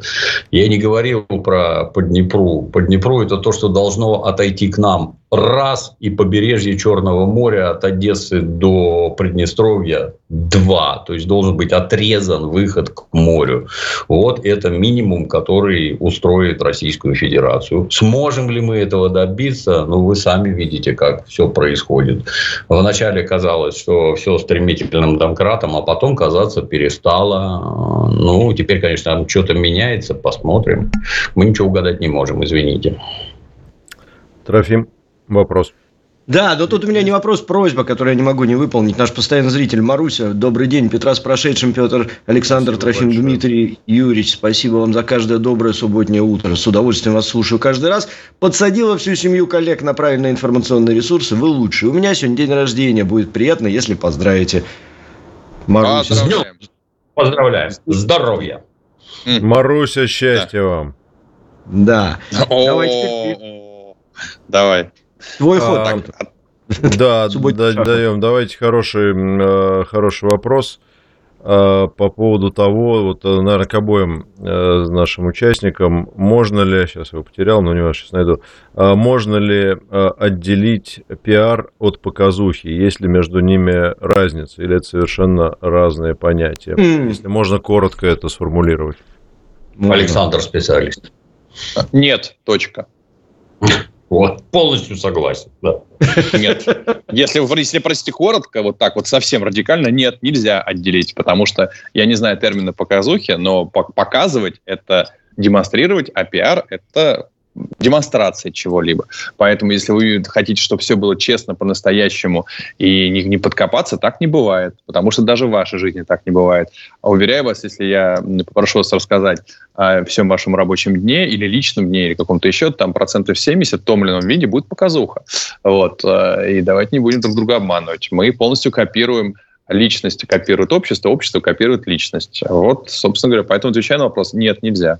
Я не говорил про Поднепру. Поднепру это то, что должно отойти к нам раз и побережье Черного моря от Одессы до Приднестровья два. То есть должен быть отрезан выход к морю. Вот это минимум, который устроит Российскую Федерацию. Сможем ли мы этого добиться? Ну, вы сами видите, как все происходит. Вначале казалось, что все стремительным домкратом, а потом казаться перестало. Ну, теперь, конечно, там что-то меняется, посмотрим. Мы ничего угадать не можем, извините. Трофим вопрос. Да, но тут у меня не вопрос, просьба, которую я не могу не выполнить. Наш постоянный зритель Маруся, добрый день. Петра с прошедшим, Петр, Александр, спасибо Трофим, большое. Дмитрий, Юрьевич, спасибо вам за каждое доброе субботнее утро. С удовольствием вас слушаю каждый раз. Подсадила всю семью коллег на правильные информационные ресурсы. Вы лучшие. У меня сегодня день рождения. Будет приятно, если поздравите. Маруся. Поздравляем. Поздравляем. Здоровья. Маруся, счастья да. вам. Да. Давай. Твой ход. А, да, даем. Давайте хороший, э, хороший вопрос э, по поводу того, вот, э, наверное, к обоим нашим участникам, можно ли, сейчас я его потерял, но не важно, сейчас найду, можно ли отделить пиар от показухи, есть ли между ними разница, или это совершенно разные понятия? Mm. Если можно коротко это сформулировать. Александр специалист. Нет, точка. Вот, полностью согласен, да. Нет. Если, если прости коротко, вот так вот совсем радикально, нет, нельзя отделить, потому что, я не знаю термина показухи, но показывать – это демонстрировать, а пиар – это демонстрации чего-либо. Поэтому, если вы хотите, чтобы все было честно, по-настоящему, и не, не подкопаться, так не бывает. Потому что даже в вашей жизни так не бывает. А уверяю вас, если я попрошу вас рассказать о всем вашем рабочем дне или личном дне, или каком-то еще, там процентов 70 в том или ином виде будет показуха. Вот. Э, и давайте не будем друг друга обманывать. Мы полностью копируем личность копирует общество, общество копирует личность. Вот, собственно говоря, поэтому отвечаю на вопрос, нет, нельзя.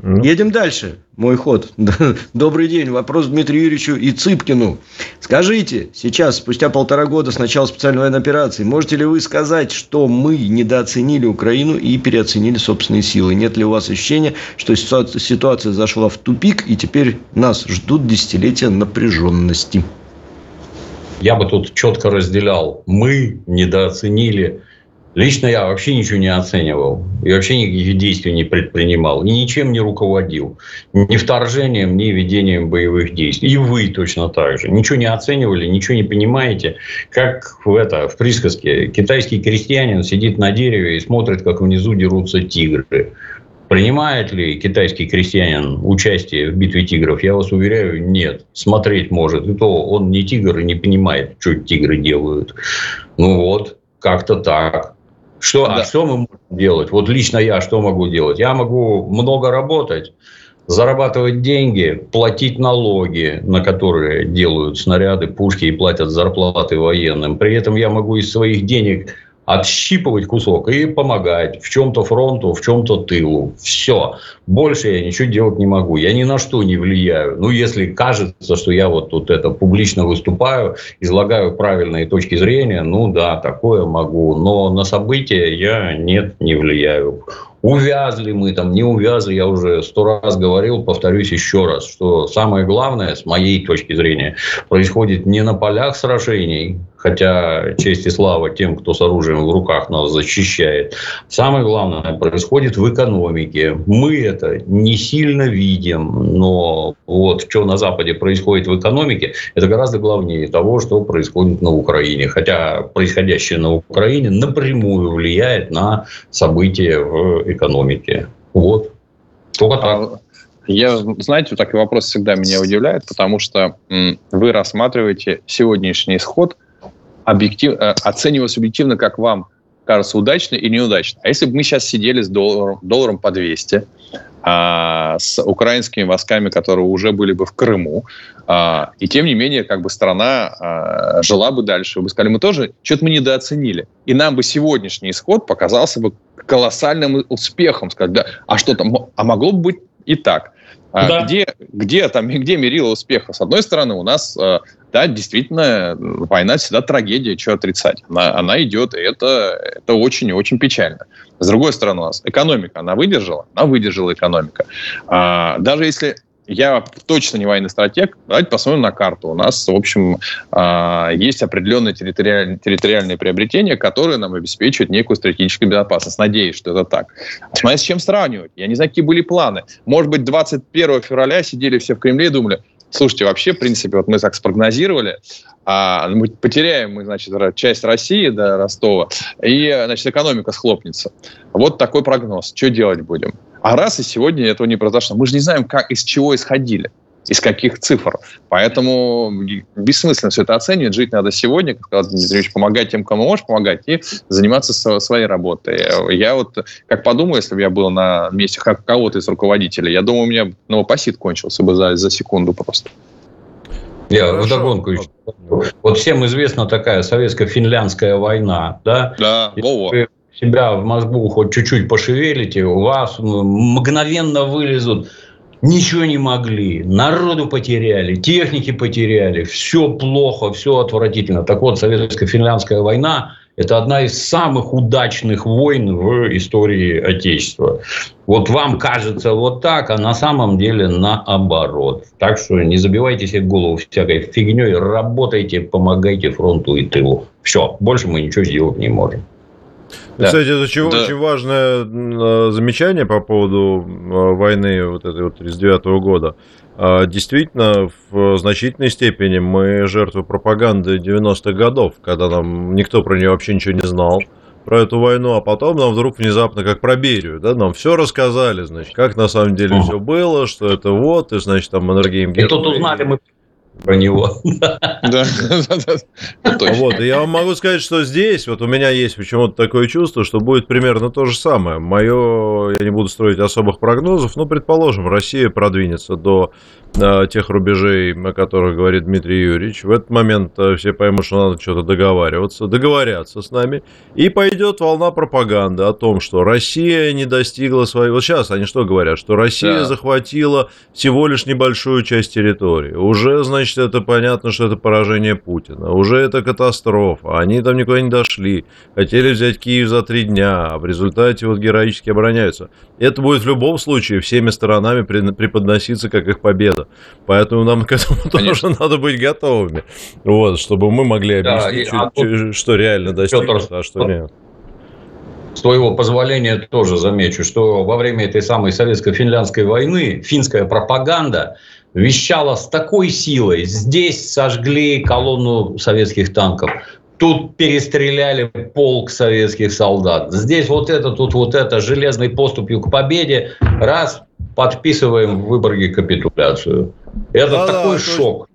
Ну. Едем дальше. Мой ход. Добрый день. Вопрос Дмитрию Юрьевичу и Цыпкину. Скажите, сейчас, спустя полтора года с начала специальной военной операции, можете ли вы сказать, что мы недооценили Украину и переоценили собственные силы? Нет ли у вас ощущения, что ситуация зашла в тупик, и теперь нас ждут десятилетия напряженности? Я бы тут четко разделял. Мы недооценили Лично я вообще ничего не оценивал. И вообще никаких действий не предпринимал. И ничем не руководил. Ни вторжением, ни ведением боевых действий. И вы точно так же. Ничего не оценивали, ничего не понимаете. Как в, это, в присказке. Китайский крестьянин сидит на дереве и смотрит, как внизу дерутся тигры. Принимает ли китайский крестьянин участие в битве тигров? Я вас уверяю, нет. Смотреть может. И то он не тигр и не понимает, что тигры делают. Ну вот, как-то так. Что, а да. А что мы можем делать? Вот лично я что могу делать? Я могу много работать, зарабатывать деньги, платить налоги, на которые делают снаряды, пушки и платят зарплаты военным. При этом я могу из своих денег отщипывать кусок и помогать в чем-то фронту, в чем-то тылу. Все. Больше я ничего делать не могу. Я ни на что не влияю. Ну, если кажется, что я вот тут это публично выступаю, излагаю правильные точки зрения, ну да, такое могу. Но на события я нет, не влияю. Увязли мы там, не увязли, я уже сто раз говорил, повторюсь еще раз, что самое главное, с моей точки зрения, происходит не на полях сражений, хотя честь и слава тем, кто с оружием в руках нас защищает. Самое главное происходит в экономике. Мы не сильно видим, но вот что на Западе происходит в экономике, это гораздо главнее того, что происходит на Украине. Хотя происходящее на Украине напрямую влияет на события в экономики. Вот. Только так. А, я, знаете, такой вопрос всегда меня удивляет, потому что вы рассматриваете сегодняшний исход объектив, э, оценивая субъективно, как вам кажется, удачно или неудачно. А если бы мы сейчас сидели с долларом, долларом по 200, а, с украинскими войсками, которые уже были бы в Крыму, и тем не менее, как бы страна жила бы дальше. Вы сказали, мы тоже, что-то мы недооценили. и нам бы сегодняшний исход показался бы колоссальным успехом. Сказать, да, а что там, а могло бы быть и так. А да. Где, где, там, где мерило успеха? С одной стороны, у нас, э, да, действительно, война всегда трагедия, что отрицать. Она, она идет, и это, это очень и очень печально. С другой стороны, у нас экономика, она выдержала? Она выдержала экономика. А, даже если я точно не военный стратег. Давайте посмотрим на карту. У нас, в общем, а, есть определенные территориальные, территориальные приобретения, которые нам обеспечивают некую стратегическую безопасность. Надеюсь, что это так. Смотря с чем сравнивать. Я не знаю, какие были планы. Может быть, 21 февраля сидели все в Кремле и думали, слушайте, вообще, в принципе, вот мы так спрогнозировали, а мы потеряем мы, значит, часть России до Ростова, и, значит, экономика схлопнется. Вот такой прогноз. Что делать будем? А раз и сегодня этого не произошло. Мы же не знаем, как, из чего исходили из каких цифр. Поэтому бессмысленно все это оценивать. Жить надо сегодня, как сказал Дмитрий Ильич, помогать тем, кому можешь помогать, и заниматься своей работой. Я вот как подумаю, если бы я был на месте кого-то из руководителей, я думаю, у меня новопосит кончился бы за, за секунду просто. Я вдогонку еще. Вот всем известна такая советско-финляндская война, да? Да, во-во себя в мозгу хоть чуть-чуть пошевелите, у вас мгновенно вылезут. Ничего не могли, народу потеряли, техники потеряли, все плохо, все отвратительно. Так вот, советско-финляндская война – это одна из самых удачных войн в истории Отечества. Вот вам кажется вот так, а на самом деле наоборот. Так что не забивайте себе голову всякой фигней, работайте, помогайте фронту и тылу. Все, больше мы ничего сделать не можем. Да. Кстати, это очень, да. очень важное а, замечание по поводу а, войны вот этой вот 39 года. А, действительно, в значительной степени мы жертвы пропаганды 90-х годов, когда нам никто про нее вообще ничего не знал про эту войну, а потом нам вдруг внезапно, как про Берию, да, нам все рассказали, значит, как на самом деле все было, что это вот, и, значит, там Маннергейм... И тут узнали мы про него. Да, Вот, я вам могу сказать, что здесь, вот у меня есть почему-то такое чувство, что будет примерно то же самое. Мое, я не буду строить особых прогнозов, но, предположим, Россия продвинется до э, тех рубежей, о которых говорит Дмитрий Юрьевич. В этот момент э, все поймут, что надо что-то договариваться, договорятся с нами, и пойдет волна пропаганды о том, что Россия не достигла своей... Вот сейчас они что говорят? Что Россия да. захватила всего лишь небольшую часть территории. Уже, значит, значит, это понятно, что это поражение Путина. Уже это катастрофа. Они там никуда не дошли. Хотели взять Киев за три дня, а в результате вот героически обороняются. Это будет в любом случае всеми сторонами преподноситься как их победа. Поэтому нам к этому Конечно. тоже надо быть готовыми. Вот, чтобы мы могли объяснить, да, что, а что реально достигнуто, а что нет с твоего позволения тоже замечу, что во время этой самой советско-финляндской войны финская пропаганда вещала с такой силой. Здесь сожгли колонну советских танков. Тут перестреляли полк советских солдат. Здесь вот это, тут вот это, железной поступью к победе. Раз, подписываем в Выборге капитуляцию. Это да, такой да, шок.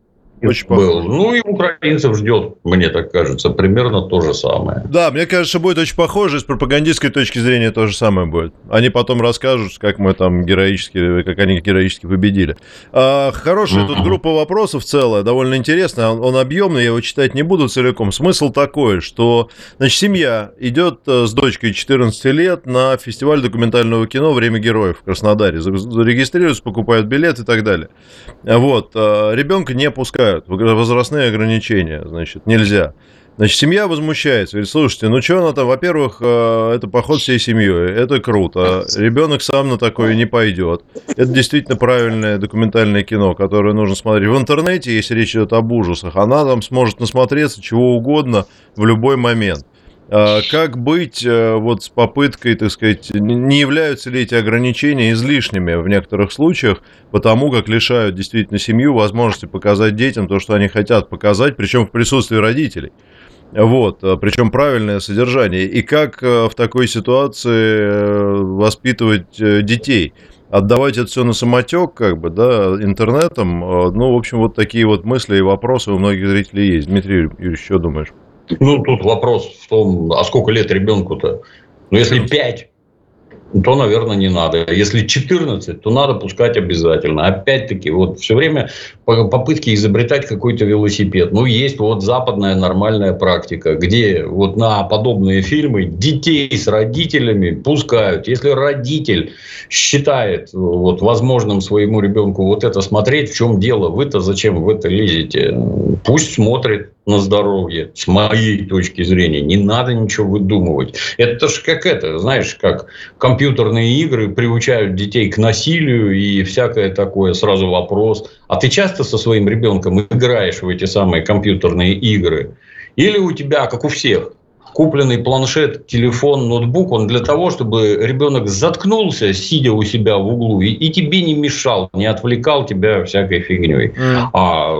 Очень был. Похоже. Ну и украинцев ждет, мне так кажется, примерно то же самое. Да, мне кажется, будет очень похоже, с пропагандистской точки зрения то же самое будет. Они потом расскажут, как мы там героически, как они героически победили. А, хорошая тут группа вопросов целая, довольно интересная. Он, он объемный, я его читать не буду целиком. Смысл такой, что значит, семья идет э, с дочкой 14 лет на фестиваль документального кино «Время героев» в Краснодаре. Зарегистрируются, покупают билет и так далее. Вот. Э, Ребенка не пускают нарушают возрастные ограничения, значит, нельзя. Значит, семья возмущается, говорит, слушайте, ну что она там, во-первых, э, это поход всей семьей, это круто, ребенок сам на такое не пойдет. Это действительно правильное документальное кино, которое нужно смотреть. В интернете, если речь идет об ужасах, она там сможет насмотреться чего угодно в любой момент. А как быть э, вот с попыткой, так сказать, не являются ли эти ограничения излишними в некоторых случаях, потому как лишают действительно семью возможности показать детям то, что они хотят показать, причем в присутствии родителей? Вот, э, причем правильное содержание. И как э, в такой ситуации воспитывать детей? Отдавать это все на самотек, как бы, да, интернетом. Ну, в общем, вот такие вот мысли и вопросы у многих зрителей есть. Дмитрий Юрьевич, что думаешь? Ну, тут вопрос в том, а сколько лет ребенку-то? Ну, если 5, то, наверное, не надо. Если 14, то надо пускать обязательно. Опять-таки, вот все время попытки изобретать какой-то велосипед. Ну, есть вот западная нормальная практика, где вот на подобные фильмы детей с родителями пускают. Если родитель считает вот возможным своему ребенку вот это смотреть, в чем дело, вы-то зачем в это лезете? Пусть смотрит на здоровье, с моей точки зрения. Не надо ничего выдумывать. Это же как это, знаешь, как компьютерные игры приучают детей к насилию и всякое такое. Сразу вопрос. А ты часто со своим ребенком играешь в эти самые компьютерные игры? Или у тебя, как у всех, купленный планшет, телефон, ноутбук, он для того, чтобы ребенок заткнулся, сидя у себя в углу, и, и тебе не мешал, не отвлекал тебя всякой фигней. Mm. А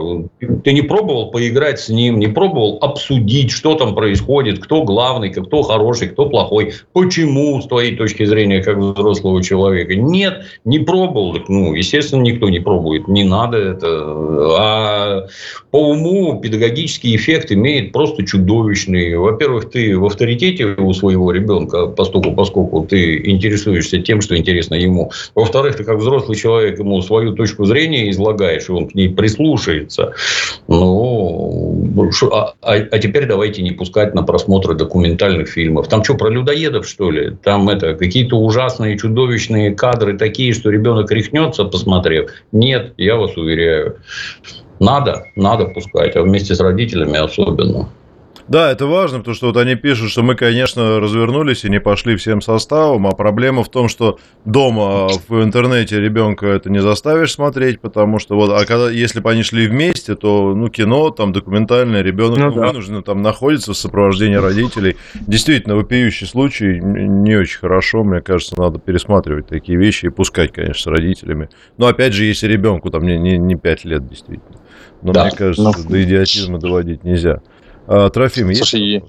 ты не пробовал поиграть с ним, не пробовал обсудить, что там происходит, кто главный, кто хороший, кто плохой, почему, с твоей точки зрения, как взрослого человека. Нет, не пробовал. Ну, естественно, никто не пробует. Не надо это. А по уму педагогический эффект имеет просто чудовищный. Во-первых, ты в авторитете у своего ребенка, поскольку, поскольку ты интересуешься тем, что интересно ему. Во-вторых, ты как взрослый человек ему свою точку зрения излагаешь, и он к ней прислушается. Ну, а, а, а теперь давайте не пускать на просмотры документальных фильмов. Там что, про людоедов, что ли? Там это какие-то ужасные, чудовищные кадры такие, что ребенок рехнется, посмотрев? Нет, я вас уверяю. Надо, надо пускать, а вместе с родителями особенно. Да, это важно, потому что вот они пишут, что мы, конечно, развернулись и не пошли всем составом, а проблема в том, что дома в интернете ребенка это не заставишь смотреть, потому что вот, а когда, если бы они шли вместе, то, ну, кино, там, документальное, ребенок ну, да. вынужден там находиться в сопровождении родителей. Действительно, вопиющий случай, не очень хорошо, мне кажется, надо пересматривать такие вещи и пускать, конечно, с родителями. Но, опять же, если ребенку там не, не, не 5 лет, действительно. Но да, мне кажется, но... до идиотизма доводить нельзя. А, Трофим, Слушай, есть?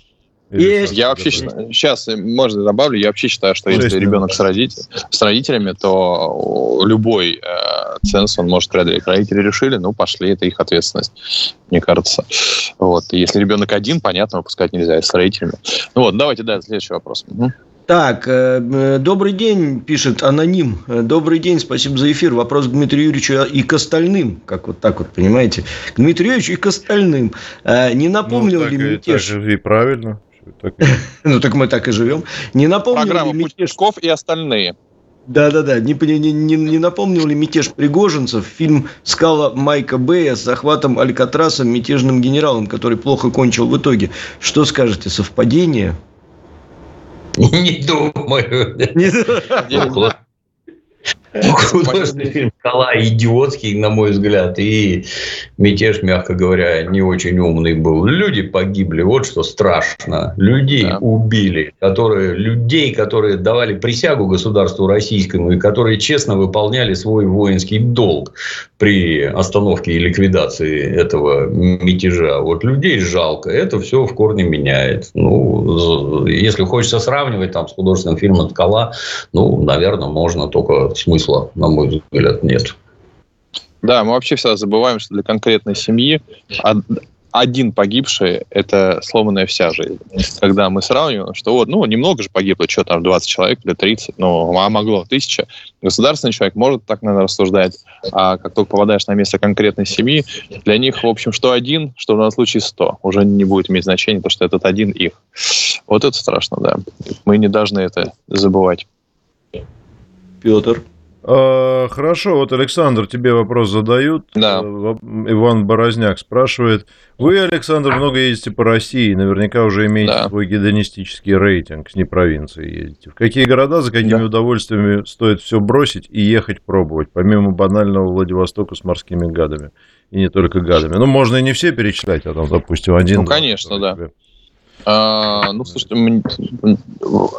Есть. Я вообще считаю, сейчас, можно добавлю, я вообще считаю, что если ребенок с, родитель, с родителями, то любой э, ценз он может преодолеть. Родители решили, ну, пошли, это их ответственность, мне кажется. Вот. Если ребенок один, понятно, выпускать нельзя, с родителями. Ну вот, давайте, да, следующий вопрос. Угу. Так, э, э, добрый день, пишет аноним. Э, добрый день, спасибо за эфир. Вопрос к Дмитрию Юрьевичу и к остальным. Как вот так вот, понимаете? К Дмитрию Юрьевичу и к остальным. Не напомнил ну, ли мятеж... Так и правильно. Ну, так мы так и живем. Не напомнил Программа ли мятеж... Пучков и остальные. Да-да-да. Не, не, не, не напомнил ли мятеж пригожинцев фильм «Скала» Майка Бэя с захватом Алькатраса мятежным генералом, который плохо кончил в итоге? Что скажете, совпадение? Не думаю. Художественный фильм «Скала» идиотский, на мой взгляд, и мятеж, мягко говоря, не очень умный был. Люди погибли, вот что страшно. Людей да. убили, которые, людей, которые давали присягу государству российскому и которые честно выполняли свой воинский долг при остановке и ликвидации этого мятежа. Вот людей жалко, это все в корне меняет. Ну, если хочется сравнивать там с художественным фильмом «Скала», ну, наверное, можно только смысл смысла, на мой взгляд, нет. Да, мы вообще всегда забываем, что для конкретной семьи один погибший – это сломанная вся жизнь. Когда мы сравниваем, что вот, ну, немного же погибло, что там, 20 человек или 30, ну, а могло тысяча. Государственный человек может так, наверное, рассуждать, а как только попадаешь на место конкретной семьи, для них, в общем, что один, что в данном случае 100. Уже не будет иметь значения, то, что этот один их. Вот это страшно, да. Мы не должны это забывать. Петр. А, хорошо, вот Александр, тебе вопрос задают. Да. Э, Иван Борозняк спрашивает. Вы, Александр, много ездите по России, наверняка уже имеете да. свой гедонистический рейтинг, с непровинции ездите. В какие города, за какими да. удовольствиями стоит все бросить и ехать пробовать, помимо банального Владивостока с морскими гадами? И не только гадами. Ну, можно и не все перечислять, а там, допустим, один. Ну, конечно, да. Тебе. А, ну, слушайте,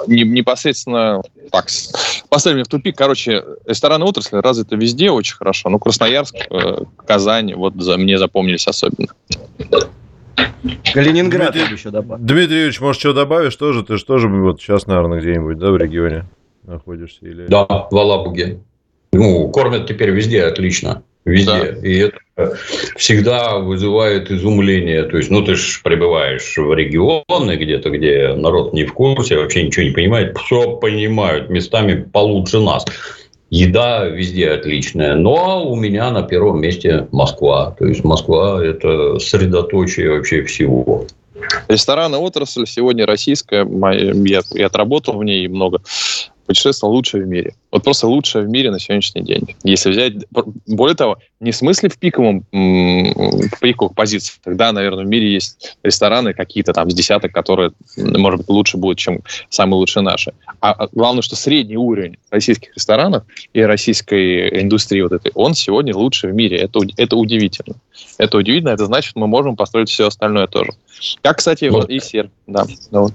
непосредственно так, поставили в тупик. Короче, ресторанная отрасль развита везде очень хорошо. Ну, Красноярск, э, Казань, вот за, мне запомнились особенно. Калининград Дмитрий, еще добавил. Дмитрий Юрьевич, может, что добавишь тоже? Ты же тоже вот сейчас, наверное, где-нибудь, да, в регионе находишься? Или... Да, в Алабуге. Ну, кормят теперь везде отлично. Везде. Да. И это всегда вызывает изумление. То есть, ну, ты же прибываешь в регионы где-то, где народ не в курсе, вообще ничего не понимает. Все понимают местами получше нас. Еда везде отличная. Но у меня на первом месте Москва. То есть, Москва – это средоточие вообще всего. Ресторанная отрасль сегодня российская, я, я отработал в ней много, путешествовал лучшее в мире. Вот просто лучшее в мире на сегодняшний день. Если взять, более того, не в смысле в пиковом, в пиковых позициях. Тогда, наверное, в мире есть рестораны какие-то там с десяток, которые, может быть, лучше будут, чем самые лучшие наши. А, а главное, что средний уровень российских ресторанов и российской индустрии вот этой, он сегодня лучший в мире. Это, это удивительно. Это удивительно. Это значит, мы можем построить все остальное тоже. Как, кстати, вот, вот и сер. Да, да,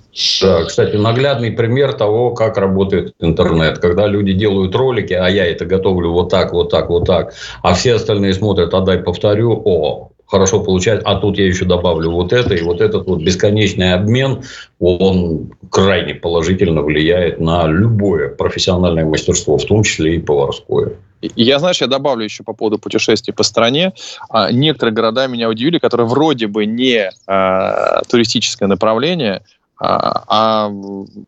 да, кстати, наглядный пример того, как работает интернет. Когда люди делают ролики, а я это готовлю вот так, вот так, вот так, а все остальные смотрят, а дай повторю, о, хорошо получать, а тут я еще добавлю вот это, и вот этот вот бесконечный обмен, он крайне положительно влияет на любое профессиональное мастерство, в том числе и поварское. Я, знаешь, я добавлю еще по поводу путешествий по стране. А, некоторые города меня удивили, которые вроде бы не а, туристическое направление, а, а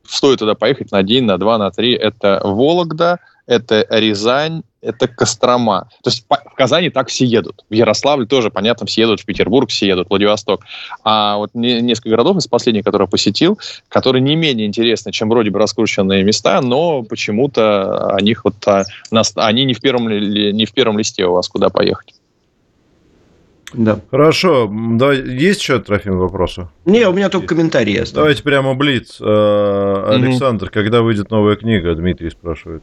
стоит туда поехать на день, на два, на три. Это Вологда, это Рязань, это Кострома. То есть в Казани так все едут. В Ярославль тоже, понятно, все едут, в Петербург все едут, Владивосток. А вот несколько городов из последних, которые посетил, которые не менее интересны, чем вроде бы раскрученные места, но почему-то о них вот, а, они не в, первом, не в первом листе у вас, куда поехать. Да. Хорошо. Да, есть еще, Трофим, вопросы? Не, у меня только комментарии есть. Давайте прямо блиц. Э, Александр, угу. когда выйдет новая книга, Дмитрий спрашивает.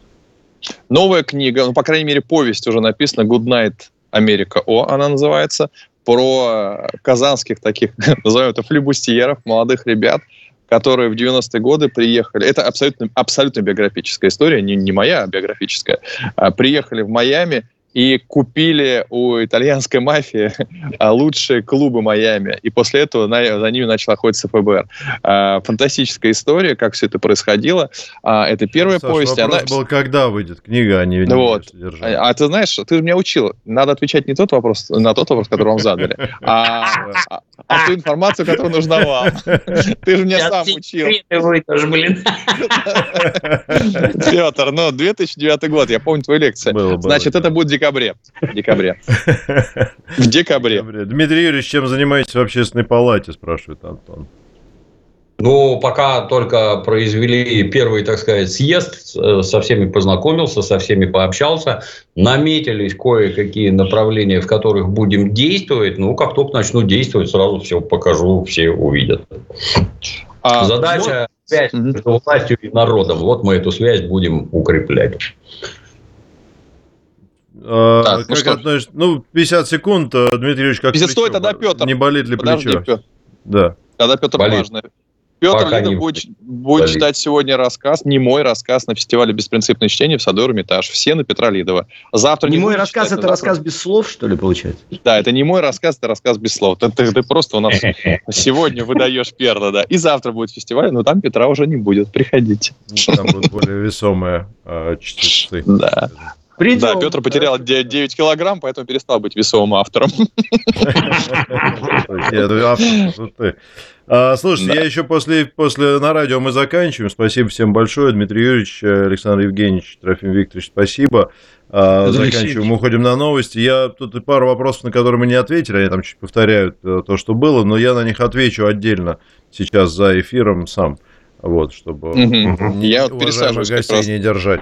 Новая книга, ну, по крайней мере, повесть уже написана, Good Night Америка О, она называется, про казанских таких, назовем это, флибустьеров, молодых ребят, которые в 90-е годы приехали. Это абсолютно, абсолютно биографическая история, не, не моя, а биографическая. А, приехали в Майами и купили у итальянской мафии а, лучшие клубы Майами. И после этого на, за ними начал охотиться ФБР. А, фантастическая история, как все это происходило. А, это первая Саша, повесть. Вопрос она... был, когда выйдет книга, а не, вот. А, а ты знаешь, ты же меня учил. Надо отвечать не тот вопрос, на тот вопрос, который вам задали, а, а, а ту информацию, которая нужна вам. Ты же меня сам учил. Петр, ну, 2009 год, я помню твою лекцию. Значит, это будет декабре. В декабре. В декабре. Дмитрий Юрьевич, чем занимаетесь в общественной палате, спрашивает Антон. Ну, пока только произвели первый, так сказать, съезд, э, со всеми познакомился, со всеми пообщался, наметились кое-какие направления, в которых будем действовать. Ну, как только начну действовать, сразу все покажу, все увидят. А, Задача вот... связь между властью и народом. Вот мы эту связь будем укреплять. А, так, как ну, относишь? Ну, 50 секунд, э, Дмитрий Ильич, как 50 стоит, тогда Петр. Не болит ли Подожди, плечо? Петр. Да. Тогда Петр болит. важно. Петр Пока Лидов будет, будет читать сегодня рассказ, не мой рассказ на фестивале «Беспринципное чтение» в Саду Эрмитаж. Все на Петра Лидова. Завтра не, не мой рассказ, читать, это рассказ завтра... без слов, что ли, получается? Да, это не мой рассказ, это рассказ без слов. Ты, ты, ты просто у нас сегодня выдаешь перла, да. И завтра будет фестиваль, но там Петра уже не будет. Приходите. Ну, там будут более весомые э, чтецы. Да. Предел. Да, Петр потерял 9 килограмм, поэтому перестал быть весовым автором. А, слушайте, я еще после, после на радио мы заканчиваем. Спасибо всем большое. Дмитрий Юрьевич, Александр Евгеньевич, Трофим Викторович, спасибо. А, заканчиваем. Мы уходим на новости. Я тут пару вопросов, на которые мы не ответили. Они там чуть повторяют э, то, что было, но я на них отвечу отдельно сейчас за эфиром сам. Вот, чтобы я вот гостей не держать.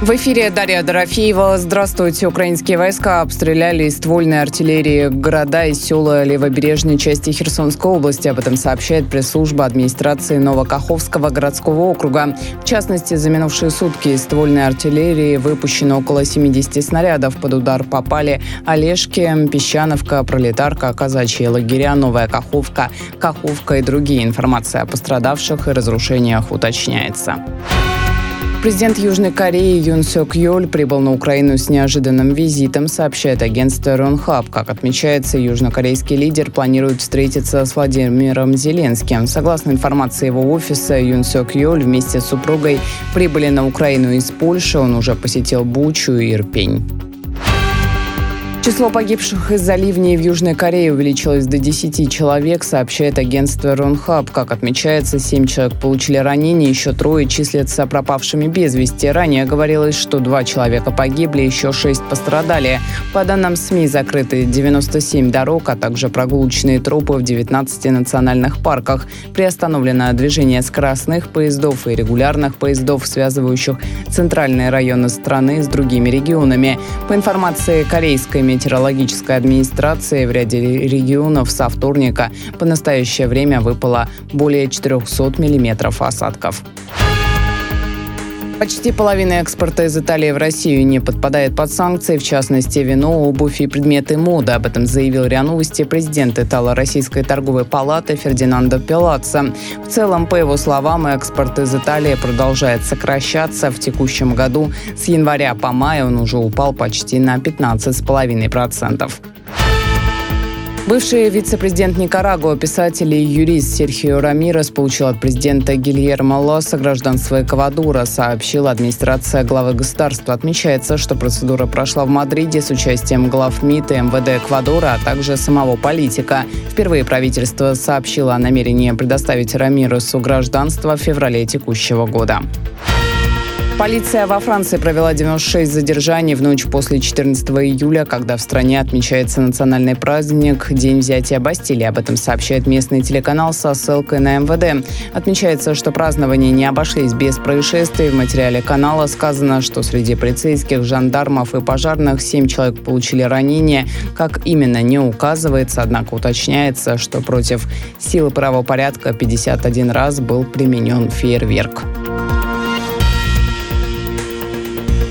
В эфире Дарья Дорофеева. Здравствуйте. Украинские войска обстреляли из ствольной артиллерии города и села левобережной части Херсонской области. Об этом сообщает пресс-служба администрации Новокаховского городского округа. В частности, за минувшие сутки из ствольной артиллерии выпущено около 70 снарядов. Под удар попали Олежки, Песчановка, Пролетарка, Казачьи лагеря, Новая Каховка, Каховка и другие. Информация о пострадавших и разрушениях уточняется. Президент Южной Кореи Юн Сёк Йоль прибыл на Украину с неожиданным визитом, сообщает агентство Ронхаб. Как отмечается, южнокорейский лидер планирует встретиться с Владимиром Зеленским. Согласно информации его офиса, Юн Сёк Йоль вместе с супругой прибыли на Украину из Польши. Он уже посетил Бучу и Ирпень. Число погибших из-за ливней в Южной Корее увеличилось до 10 человек, сообщает агентство Ронхаб. Как отмечается, 7 человек получили ранения, еще трое числятся пропавшими без вести. Ранее говорилось, что два человека погибли, еще 6 пострадали. По данным СМИ, закрыты 97 дорог, а также прогулочные тропы в 19 национальных парках. Приостановлено движение скоростных поездов и регулярных поездов, связывающих центральные районы страны с другими регионами. По информации корейской метеорологической администрации в ряде регионов со вторника по настоящее время выпало более 400 миллиметров осадков. Почти половина экспорта из Италии в Россию не подпадает под санкции, в частности, вино, обувь и предметы моды. Об этом заявил РИА Новости президент Итало-Российской торговой палаты Фердинандо Пелаццо. В целом, по его словам, экспорт из Италии продолжает сокращаться. В текущем году с января по май он уже упал почти на 15,5%. Бывший вице-президент Никарагуа, писатель и юрист Серхио Рамирес получил от президента Гильермо Лоса гражданство Эквадора, сообщила администрация главы государства. Отмечается, что процедура прошла в Мадриде с участием глав МИД и МВД Эквадора, а также самого политика. Впервые правительство сообщило о намерении предоставить Рамиресу гражданство в феврале текущего года. Полиция во Франции провела 96 задержаний в ночь после 14 июля, когда в стране отмечается национальный праздник День взятия Бастилии. Об этом сообщает местный телеканал со ссылкой на МВД. Отмечается, что празднования не обошлись без происшествий. В материале канала сказано, что среди полицейских, жандармов и пожарных 7 человек получили ранения. Как именно, не указывается, однако уточняется, что против силы правопорядка 51 раз был применен фейерверк.